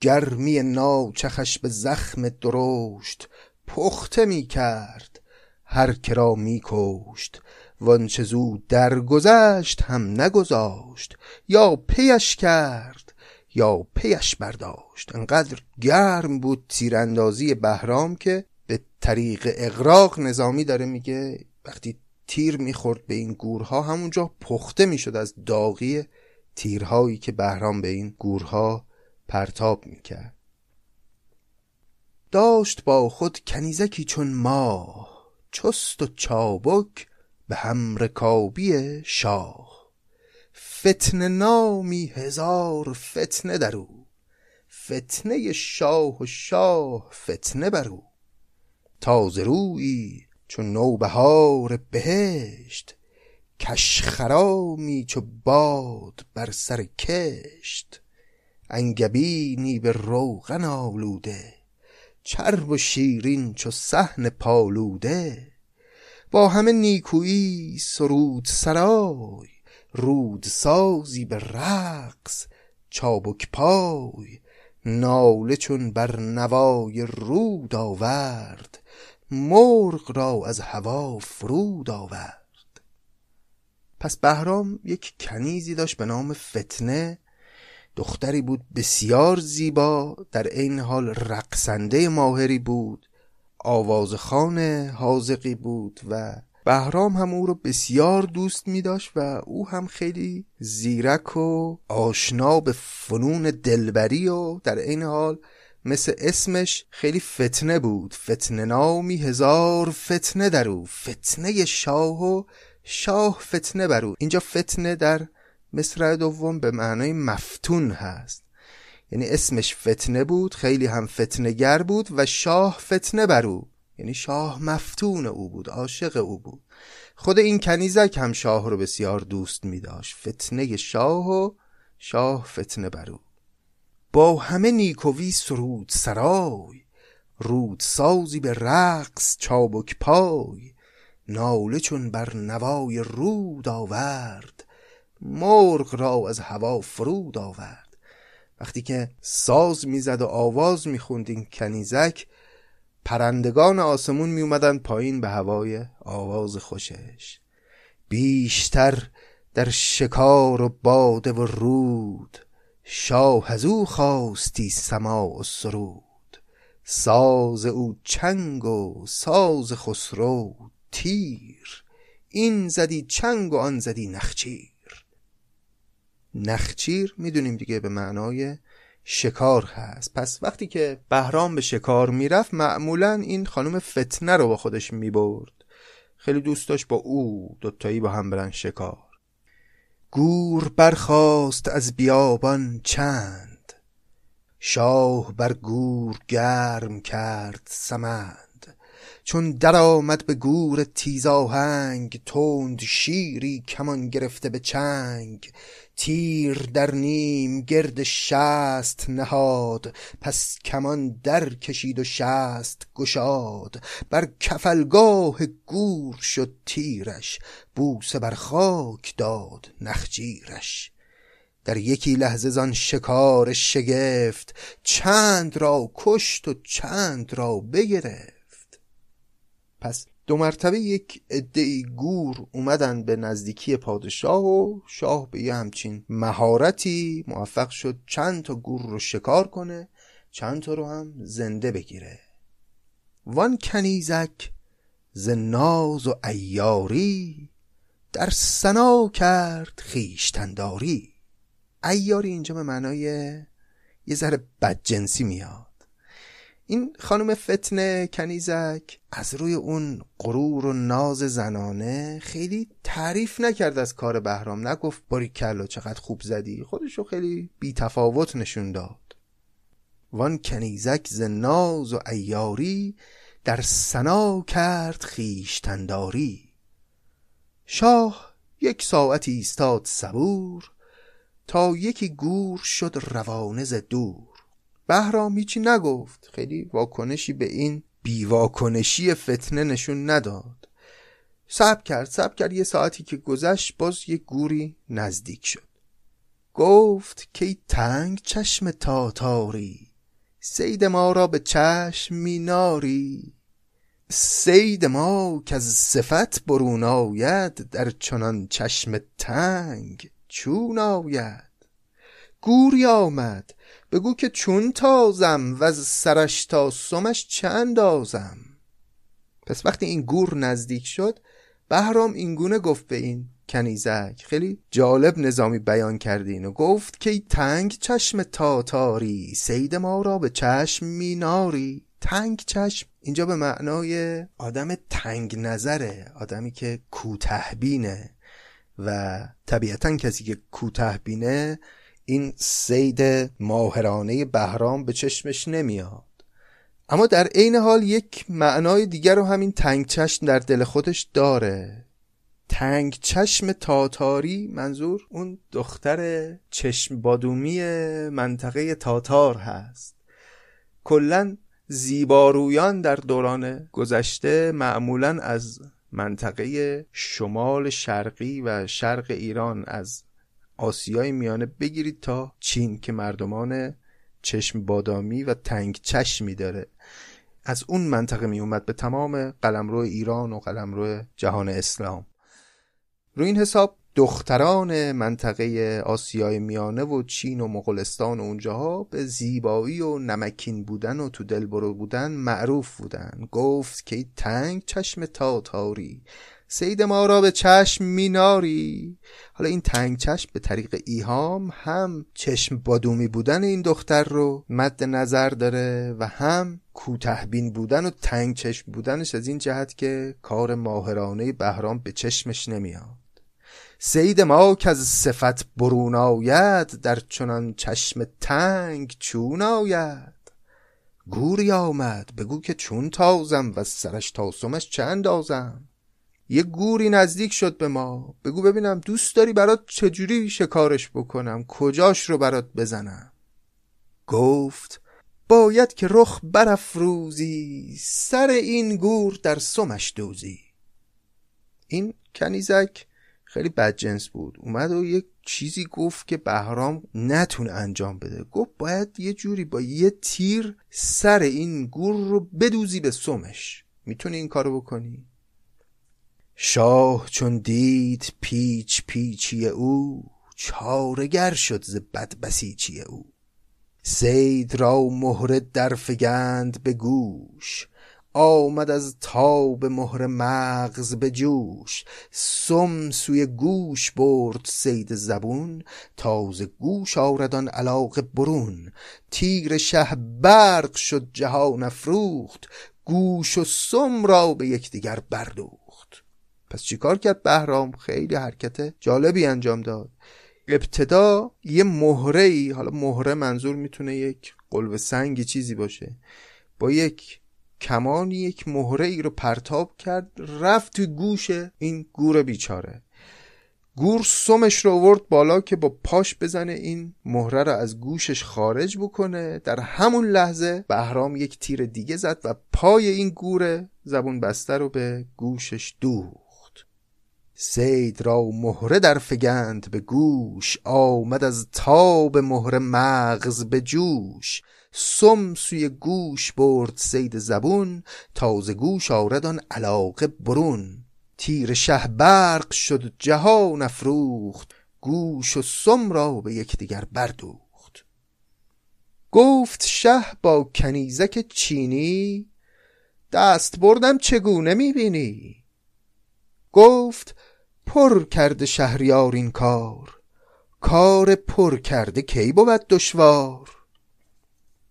[SPEAKER 1] گرمی ناچخش به زخم درشت پخته می کرد هر کرا می کشت وانچه زود درگذشت هم نگذاشت یا پیش کرد یا پیش برداشت. انقدر گرم بود تیراندازی بهرام که به طریق اقراق نظامی داره میگه وقتی تیر می‌خورد به این گورها همونجا پخته می‌شد از داغی تیرهایی که بهرام به این گورها پرتاب می‌کرد. داشت با خود کنیزکی چون ماه چست و چابک به هم رکابی شاه. فتنه نامی هزار فتنه در او. فتنه شاه و شاه فتنه بر او. تازه رویی چون نوبهار بهشت کشخرامی چو باد بر سر کشت. انگبینی به روغن آلوده چرب و شیرین چو صحن پالوده. با همه نیکویی سرود سرای رود سازی به رقص چابک پای ناله چون بر نوای رود آورد مرغ را از هوا فرود آورد. پس بهرام یک کنیزی داشت به نام فتنه دختری بود بسیار زیبا در این حال رقصنده ماهری بود. آوازخان حاضقی بود و بهرام هم او رو بسیار دوست می داشت و او هم خیلی زیرک و آشنا به فنون دلبری و در این حال مثل اسمش خیلی فتنه بود. فتنه نامی هزار فتنه در او. فتنه شاه و شاه فتنه بر او. اینجا فتنه در مصرع دوم به معنای مفتون هست. یعنی اسمش فتنه بود خیلی هم فتنگر بود و شاه فتنه بر او. یعنی شاه مفتون او بود عاشق او بود. خود این کنیزک هم شاه رو بسیار دوست می داشت فتنه شاه و شاه فتنه برو با همه نیکوی سرود سرای رود سازی به رقص چابک پای. ناله چون بر نوای رود آورد مرغ را از هوا فرود آورد. وقتی که ساز می‌زد و آواز می‌خوند این کنیزک پرندگان آسمون می اومدن پایین به هوای آواز خوشش. بیشتر در شکار و باده و رود شاه از او خواستی سما و سرود. ساز او چنگ و ساز خسرو تیر این زدی چنگ و آن زدی نخچیر. نخچیر می‌دونیم دیگه به معنای شکار هست. پس وقتی که بهرام به شکار می‌رفت معمولا این خانم فتنه رو با خودش می‌برد. خیلی دوست داشت با او دوتایی با هم برن شکار. گور برخاست از بیابان چند. شاه بر گور گرم کرد سمند. چون در آمد به گور تیزاهنگ تند شیری کمان گرفته به چنگ. تیر در نیم گرد شست نهاد پس کمان در کشید و شست گشاد. بر کفلگاه گور شد تیرش بوسه بر خاک داد نخجیرش. در یکی لحظه زان شکار شگفت چند را کشت و چند را بگرفت. پس دو مرتبه یک عده گور اومدن به نزدیکی پادشاه و شاه به یه همچین مهارتی موفق شد چند تا گور رو شکار کنه چند تا رو هم زنده بگیره. وان کنیزک ز ناز و ایاری در سنا کرد خیشتنداری ایاری اینجا به معنای یه ذره بدجنسی میاد. این خانم فتنه کنیزک از روی اون غرور و ناز زنانه خیلی تعریف نکرد از کار بهرام. نگفت باری کلا چقدر خوب زدی. خودشو خیلی بی تفاوت نشون داد. وان کنیزک ز ناز و ایاری در سنا کرد خیشتنداری شاه یک ساعتی ایستاد صبور تا یکی گور شد روانه ز دور. بهرام هیچی نگفت. خیلی واکنشی به این بیواکنشی فتنه نشون نداد. سب کرد سب کرد. یه ساعتی که گذشت باز یه گوری نزدیک شد. گفت که تنگ چشم تاتاری سید ما را به چشم میناری. سید ما که از صفت برون آید در چنان چشم تنگ چون آید. گوری آمد. بگو که چون تازم و از سرش تا سمش چند آزم پس وقتی این گور نزدیک شد بهرام اینگونه گفت به این کنیزک خیلی جالب نظامی بیان کردین و گفت که تنگ چشم تاتاری سید ما را به چشم میناری. تنگ چشم اینجا به معنای آدم تنگ نظره آدمی که کوتهبینه و طبیعتا کسی که کوتهبینه این سید ماهرانه بهرام به چشمش نمیاد. اما در عین حال یک معنای دیگر رو همین تنگ چشم در دل خودش داره. تنگ چشم تاتاری منظور اون دختر چشم بادومی منطقه تاتار هست. کلا زیبارویان در دوران گذشته معمولا از منطقه شمال شرقی و شرق ایران از آسیای میانه بگیرید تا چین که مردمان چشم بادامی و تنگ چشمی داره. از اون منطقه می اومد به تمام قلمرو ایران و قلمرو جهان اسلام. رو این حساب دختران منطقه آسیای میانه و چین و مغولستان و اونجاها به زیبایی و نمکین بودن و تو دلبرو بودن معروف بودن. گفت که تنگ چشم تاتاری سید ما را به چشم میناری. حالا این تنگ چشم به طریق ایهام هم چشم بادومی بودن این دختر رو مد نظر داره و هم کوتهبین بودن و تنگ چشم بودنش از این جهت که کار ماهرانه بهرام به چشمش نمیاد. سید ما که از صفت برون آید در چنان چشم تنگ چون آید. گوری آمد بگو که چون تازم و سرش تاسمش چند آزم. یه گوری نزدیک شد به ما. بگو ببینم دوست داری برات چجوری شکارش بکنم؟ کجاش رو برات بزنم؟ گفت باید که رخ برافروزی سر این گور در سمش دوزی. این کنیزک خیلی بدجنس بود. اومد و یک چیزی گفت که بهرام نتونه انجام بده. گفت باید یه جوری با یه تیر سر این گور رو بدوزی به سمش. می‌تونی این کارو بکنی؟ شاه چون دید پیچ پیچی او چارگر شد ز بد بسیچی او. سید را مهره در فگند به گوش آمد از تاب مهر مغز به جوش. سم سوی گوش برد سید زبون تازه گوش آردان علاقه برون. تیر شه برق شد جهان افروخت گوش و سم را به یکدیگر بردوخت پس چیکار کرد بهرام؟ خیلی حرکت جالبی انجام داد. ابتدا یه مهره ای حالا مهره منظور می‌تونه یک قلب سنگی چیزی باشه. با یک کمانی یک مهره ای رو پرتاب کرد رفت توی گوش این گور بیچاره. گور سمش رو ورد بالا که با پاش بزنه این مهره رو از گوشش خارج بکنه. در همون لحظه بهرام یک تیر دیگه زد و پای این گور زبون بسته رو به گوشش دوخت سید را مهره در فگند به گوش آمد از تاب مهره مغز به جوش. سم سوی گوش برد سید زبون تازه گوش آردان علاقه برون. تیر شه برق شد جهان افروخت گوش و سم را به یکدیگر بردوخت. گفت شه با کنیزک چینی دست بردم چگونه می‌بینی؟ گفت پر کرده شهریار این کار کار پر کرده کی بود دشوار؟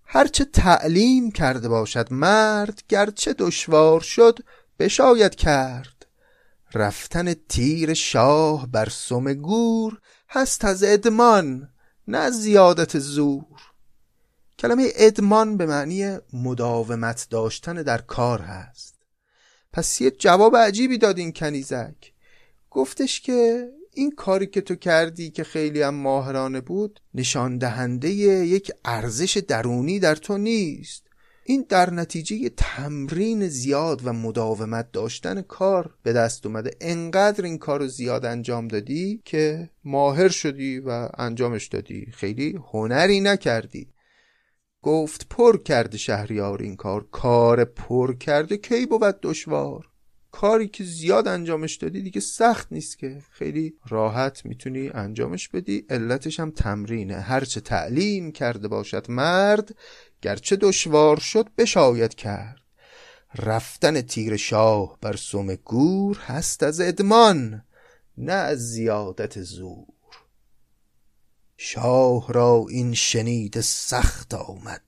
[SPEAKER 1] هرچه تعلیم کرده باشد مرد گرچه دشوار شد بشاید کرد. رفتن تیر شاه بر سم گور هست از ادمان نه زیادت زور. کلمه ادمان به معنی مداومت داشتن در کار هست. پس یه جواب عجیبی داد این کنیزک. گفتش که این کاری که تو کردی که خیلی هم ماهرانه بود نشان دهنده یک ارزش درونی در تو نیست. این در نتیجه تمرین زیاد و مداومت داشتن کار به دست اومده. انقدر این کار رو زیاد انجام دادی که ماهر شدی و انجامش دادی. خیلی هنری نکردی. گفت پر کرده شهریار این کار کار پر کرده کی بود دشوار؟ کاری که زیاد انجامش دادی دیگه سخت نیست که. خیلی راحت می‌تونی انجامش بدی علتش هم تمرینه. هرچه تعلیم کرده باشد مرد گرچه دشوار شد بشاید کرد. رفتن تیر شاه بر سم گور هست از ادمان نه از زیادت زور. شاه را این شنید سخت آمد.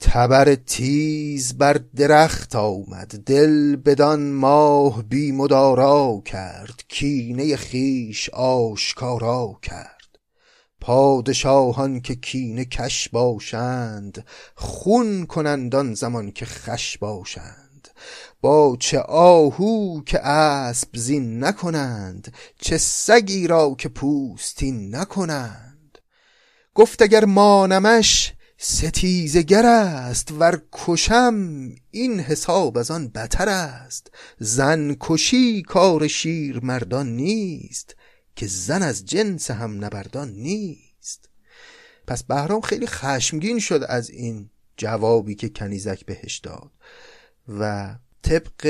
[SPEAKER 1] تبر تیز بر درخت آمد. دل بدان ماه بی مدارا کرد. کینه خیش آشکارا کرد. پادشاهان که کینه کش باشند خون کنند آن زمان که خش باشند. با چه آهو که اسب زین نکنند چه سگی را که پوستین نکنند. گفت اگر مانمش ستیزگر است ور کشم این حساب از آن بتر است. زن کشی کار شیر مردان نیست که زن از جنس هم نبردان نیست. پس بهرام خیلی خشمگین شد از این جوابی که کنیزک بهش داد و طبق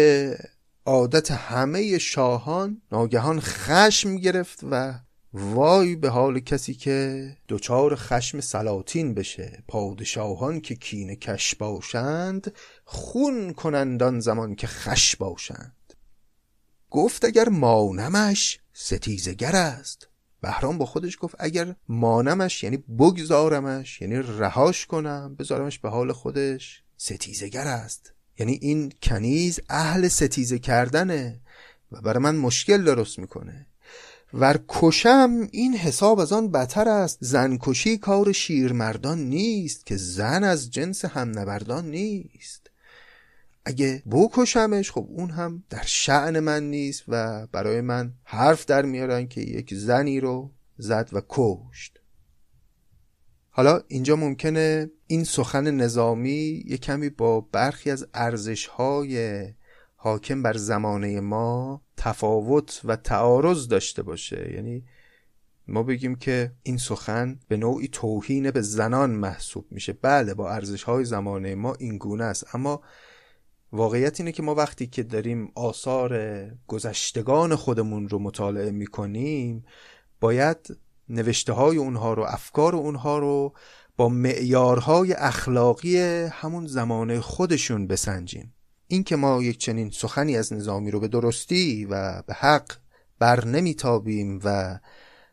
[SPEAKER 1] عادت همه شاهان ناگهان خشم گرفت و وای به حال کسی که دچار خشم سلاطین بشه. پادشاهان که کینه کش باشند خون کنند آن زمان که خش باشند. گفت اگر مانمش ستیزگر است. بهرام با خودش گفت اگر مانمش یعنی بگذارمش یعنی رهاش کنم بذارمش به حال خودش ستیزگر است. یعنی این کنیز اهل ستیزه کردنه و برای من مشکل درست می‌کنه. ور کشم این حساب از آن بتر است. زن کشی کار شیرمردان نیست که زن از جنس هم نبردان نیست. اگه بکشمش خب اون هم در شعن من نیست و برای من حرف در میارن که یک زنی رو زد و کشت. حالا اینجا ممکنه این سخن نظامی یه کمی با برخی از ارزش های حاکم بر زمانه ما تفاوت و تعارض داشته باشه. یعنی ما بگیم که این سخن به نوعی توهین به زنان محسوب میشه. بله با ارزش های زمانه ما این گونه است. اما واقعیت اینه که ما وقتی که داریم آثار گذشتگان خودمون رو مطالعه می‌کنیم باید نوشته های اونها رو افکار اونها رو با معیارهای اخلاقی همون زمانه خودشون بسنجیم. این که ما یک چنین سخنی از نظامی رو به درستی و به حق بر نمیتابیم و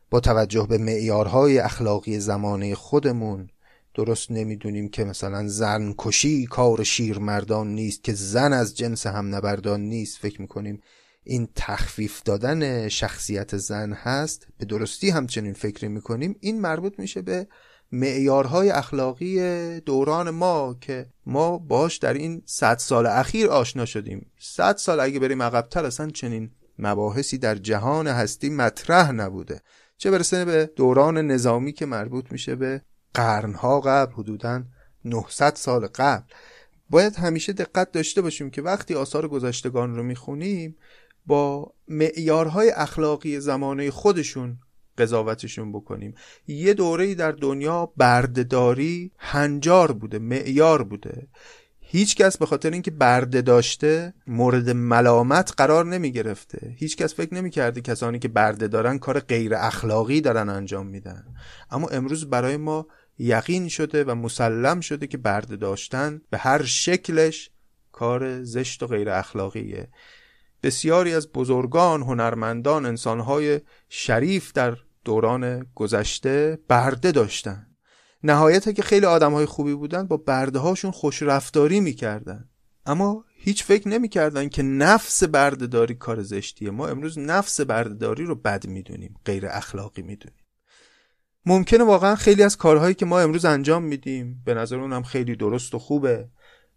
[SPEAKER 1] با توجه به معیارهای اخلاقی زمانه خودمون درست نمی‌دونیم که مثلا زن کشی کار شیر مردان نیست که زن از جنس هم نبردان نیست. فکر می‌کنیم این تخفیف دادن شخصیت زن هست. به درستی همچنین فکر می‌کنیم. این مربوط میشه به معیارهای اخلاقی دوران ما که ما باش در این صد سال اخیر آشنا شدیم. صد سال اگه بریم عقبتر اصلا چنین مباحثی در جهان هستی مطرح نبوده. چه برسه به دوران نظامی که مربوط میشه به قرنها قبل حدودا 900 سال قبل. باید همیشه دقت داشته باشیم که وقتی آثار گذشتگان رو می‌خونیم با معیارهای اخلاقی زمانه خودشون قضاوتشون بکنیم. یه دوره در دنیا بردهداری هنجار بوده معیار بوده. هیچ کس به خاطر اینکه برده داشته مورد ملامت قرار نمی گرفته هیچ کس فکر نمی کرده کسانی که برده دارن کار غیر اخلاقی دارن انجام میدن. اما امروز برای ما یقین شده و مسلم شده که برده داشتن به هر شکلش کار زشت و غیر اخلاقیه. بسیاری از بزرگان، هنرمندان، انسانهای شریف در دوران گذشته برده داشتن. نهایت که خیلی آدم های خوبی بودن با برده هاشون خوش رفتاری می‌کردن. اما هیچ فکر نمی‌کردن که نفس بردهداری کار زشتیه. ما امروز نفس بردهداری رو بد می‌دونیم غیر اخلاقی می‌دونیم. ممکنه واقعا خیلی از کارهایی که ما امروز انجام میدیم به نظر اونم خیلی درست و خوبه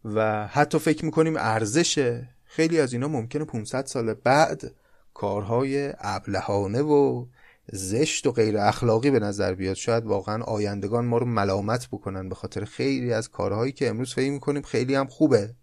[SPEAKER 1] و حتی فکر می‌کنیم ارزشه. خیلی از اینا ممکنه 500 سال بعد کارهای ابلهانه و زشت و غیر اخلاقی به نظر بیاد. شاید واقعا آیندگان ما رو ملامت بکنن به خاطر خیلی از کارهایی که امروز فکر می‌کنیم خیلی هم خوبه.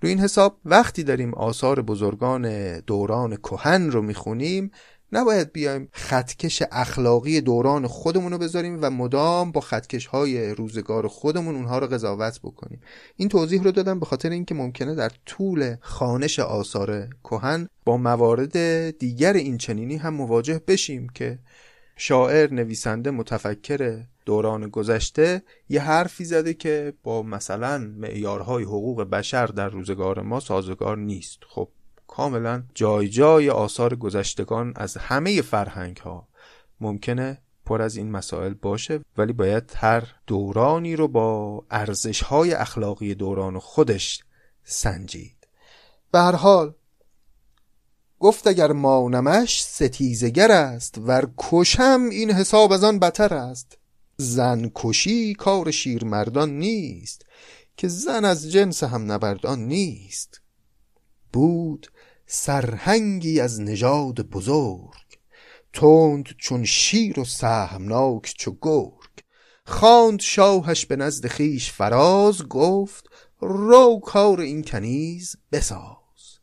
[SPEAKER 1] روی این حساب وقتی داریم آثار بزرگان دوران کهن رو می‌خونیم نباید بیایم خطکش اخلاقی دوران خودمون رو بذاریم و مدام با خطکش های روزگار خودمون اونها رو قضاوت بکنیم. این توضیح رو دادم به خاطر اینکه ممکنه در طول خانش آثار کهن با موارد دیگر این چنینی هم مواجه بشیم که شاعر نویسنده متفکر دوران گذشته یه حرفی زده که با مثلا معیارهای حقوق بشر در روزگار ما سازگار نیست. خب کاملا جای جای آثار گذشتگان از همه فرهنگ ها ممکنه پر از این مسائل باشه ولی باید هر دورانی رو با ارزش های اخلاقی دوران خودش سنجید. به هر حال گفت اگر مانمش ستیزگر است ور کشم این حساب از آن بتر است. زن کشی کار شیرمردان نیست که زن از جنس هم نبردان نیست. بود سرهنگی از نژاد بزرگ تند چون شیر و سهمناک چو گرگ. خواند شاهش به نزد خیش فراز گفت رو کار این کنیز بساز.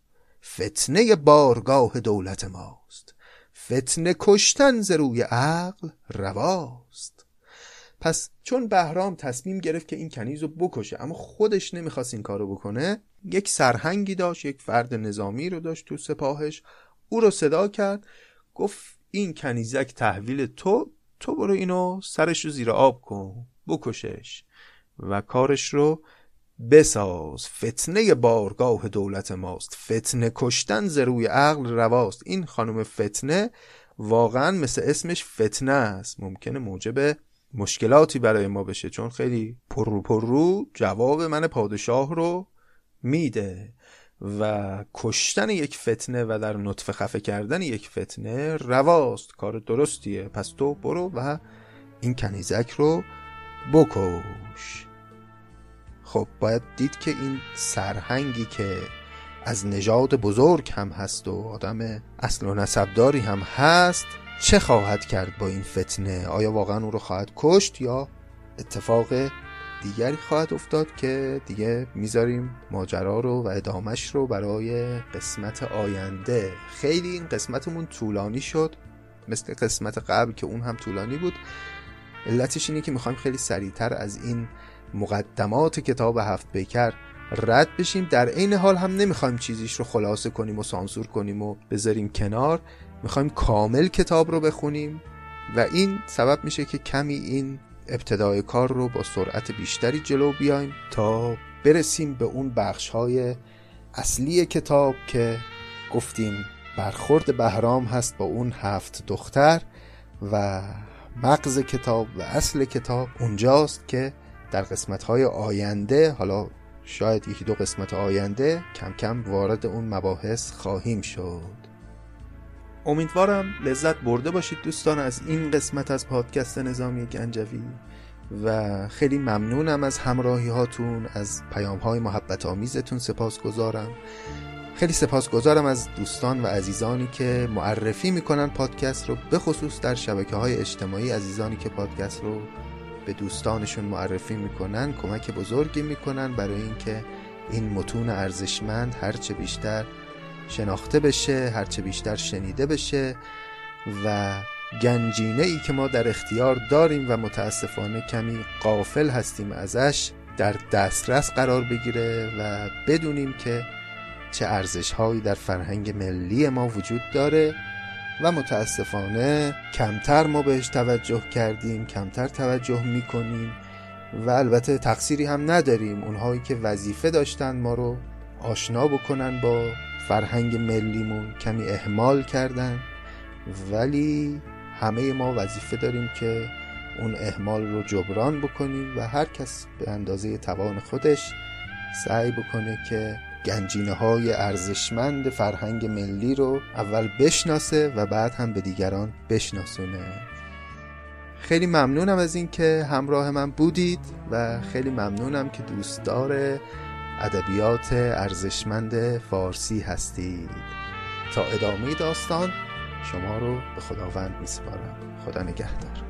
[SPEAKER 1] فتنه بارگاه دولت ماست فتنه کشتن ز روی عقل رواست. پس چون بهرام تصمیم گرفت که این کنیز رو بکشه اما خودش نمی‌خواست این کارو بکنه یک سرهنگی داشت یک فرد نظامی رو داشت تو سپاهش. او رو صدا کرد گفت این کنیزک تحویل تو تو برو اینو سرش رو زیر آب کن بکشش و کارش رو بساز. فتنه بارگاه دولت ماست فتنه کشتن ز روی عقل رواست. این خانم فتنه واقعا مثل اسمش فتنه است. ممکنه موجب مشکلاتی برای ما بشه چون خیلی پررو پررو جواب من پادشاه رو میده و کشتن یک فتنه و در نطفه خفه کردن یک فتنه رواست کار درستیه. پس تو برو و این کنیزک رو بکش. خب باید دید که این سرهنگی که از نژاد بزرگ هم هست و آدم اصل و نسبداری هم هست چه خواهد کرد با این فتنه؟ آیا واقعا او رو خواهد کشت یا اتفاق دیگری خواهد افتاد که دیگه می‌ذاریم ماجرا رو و ادامش رو برای قسمت آینده. خیلی این قسمتمون طولانی شد. مثل قسمت قبل که اون هم طولانی بود. علتش اینه که می‌خوایم خیلی سریعتر از این مقدمات کتاب هفت پیکر رد بشیم. در عین حال هم نمی‌خوایم چیزیش رو خلاصه کنیم و سانسور کنیم و بذاریم کنار. می‌خوایم کامل کتاب رو بخونیم و این سبب میشه که کمی این ابتدای کار رو با سرعت بیشتری جلو بیایم تا برسیم به اون بخش های اصلی کتاب که گفتیم برخورد بهرام هست با اون هفت دختر و مغز کتاب و اصل کتاب اونجاست که در قسمت های آینده حالا شاید یکی دو قسمت آینده کم کم وارد اون مباحث خواهیم شد. امیدوارم لذت برده باشید دوستان از این قسمت از پادکست نظامی گنجوی و خیلی ممنونم از همراهی هاتون از پیام های محبت آمیزتون سپاس گذارم خیلی سپاس گذارم از دوستان و عزیزانی که معرفی می‌کنن پادکست رو به خصوص در شبکه های اجتماعی عزیزانی که پادکست رو به دوستانشون معرفی می‌کنن کمک بزرگی می‌کنن برای اینکه این متون ارزشمند هرچه بیشتر شناخته بشه هرچه بیشتر شنیده بشه و گنجینه ای که ما در اختیار داریم و متاسفانه کمی قافل هستیم ازش در دسترس قرار بگیره و بدونیم که چه ارزش هایی در فرهنگ ملی ما وجود داره و متاسفانه کمتر ما بهش توجه کردیم کمتر توجه می‌کنیم و البته تقصیری هم نداریم. اونهایی که وظیفه داشتن ما رو آشنا بکنن با فرهنگ ملیمون کمی اهمال کردن ولی همه ما وظیفه داریم که اون اهمال رو جبران بکنیم و هر کس به اندازه توان خودش سعی بکنه که گنجینه های ارزشمند فرهنگ ملی رو اول بشناسه و بعد هم به دیگران بشناسونه. خیلی ممنونم از اینکه همراه من بودید و خیلی ممنونم که دوستدار ادبیات ارزشمند فارسی هستید. تا ادامه داستان شما رو به خداوند میسپارم. خدا نگهدار.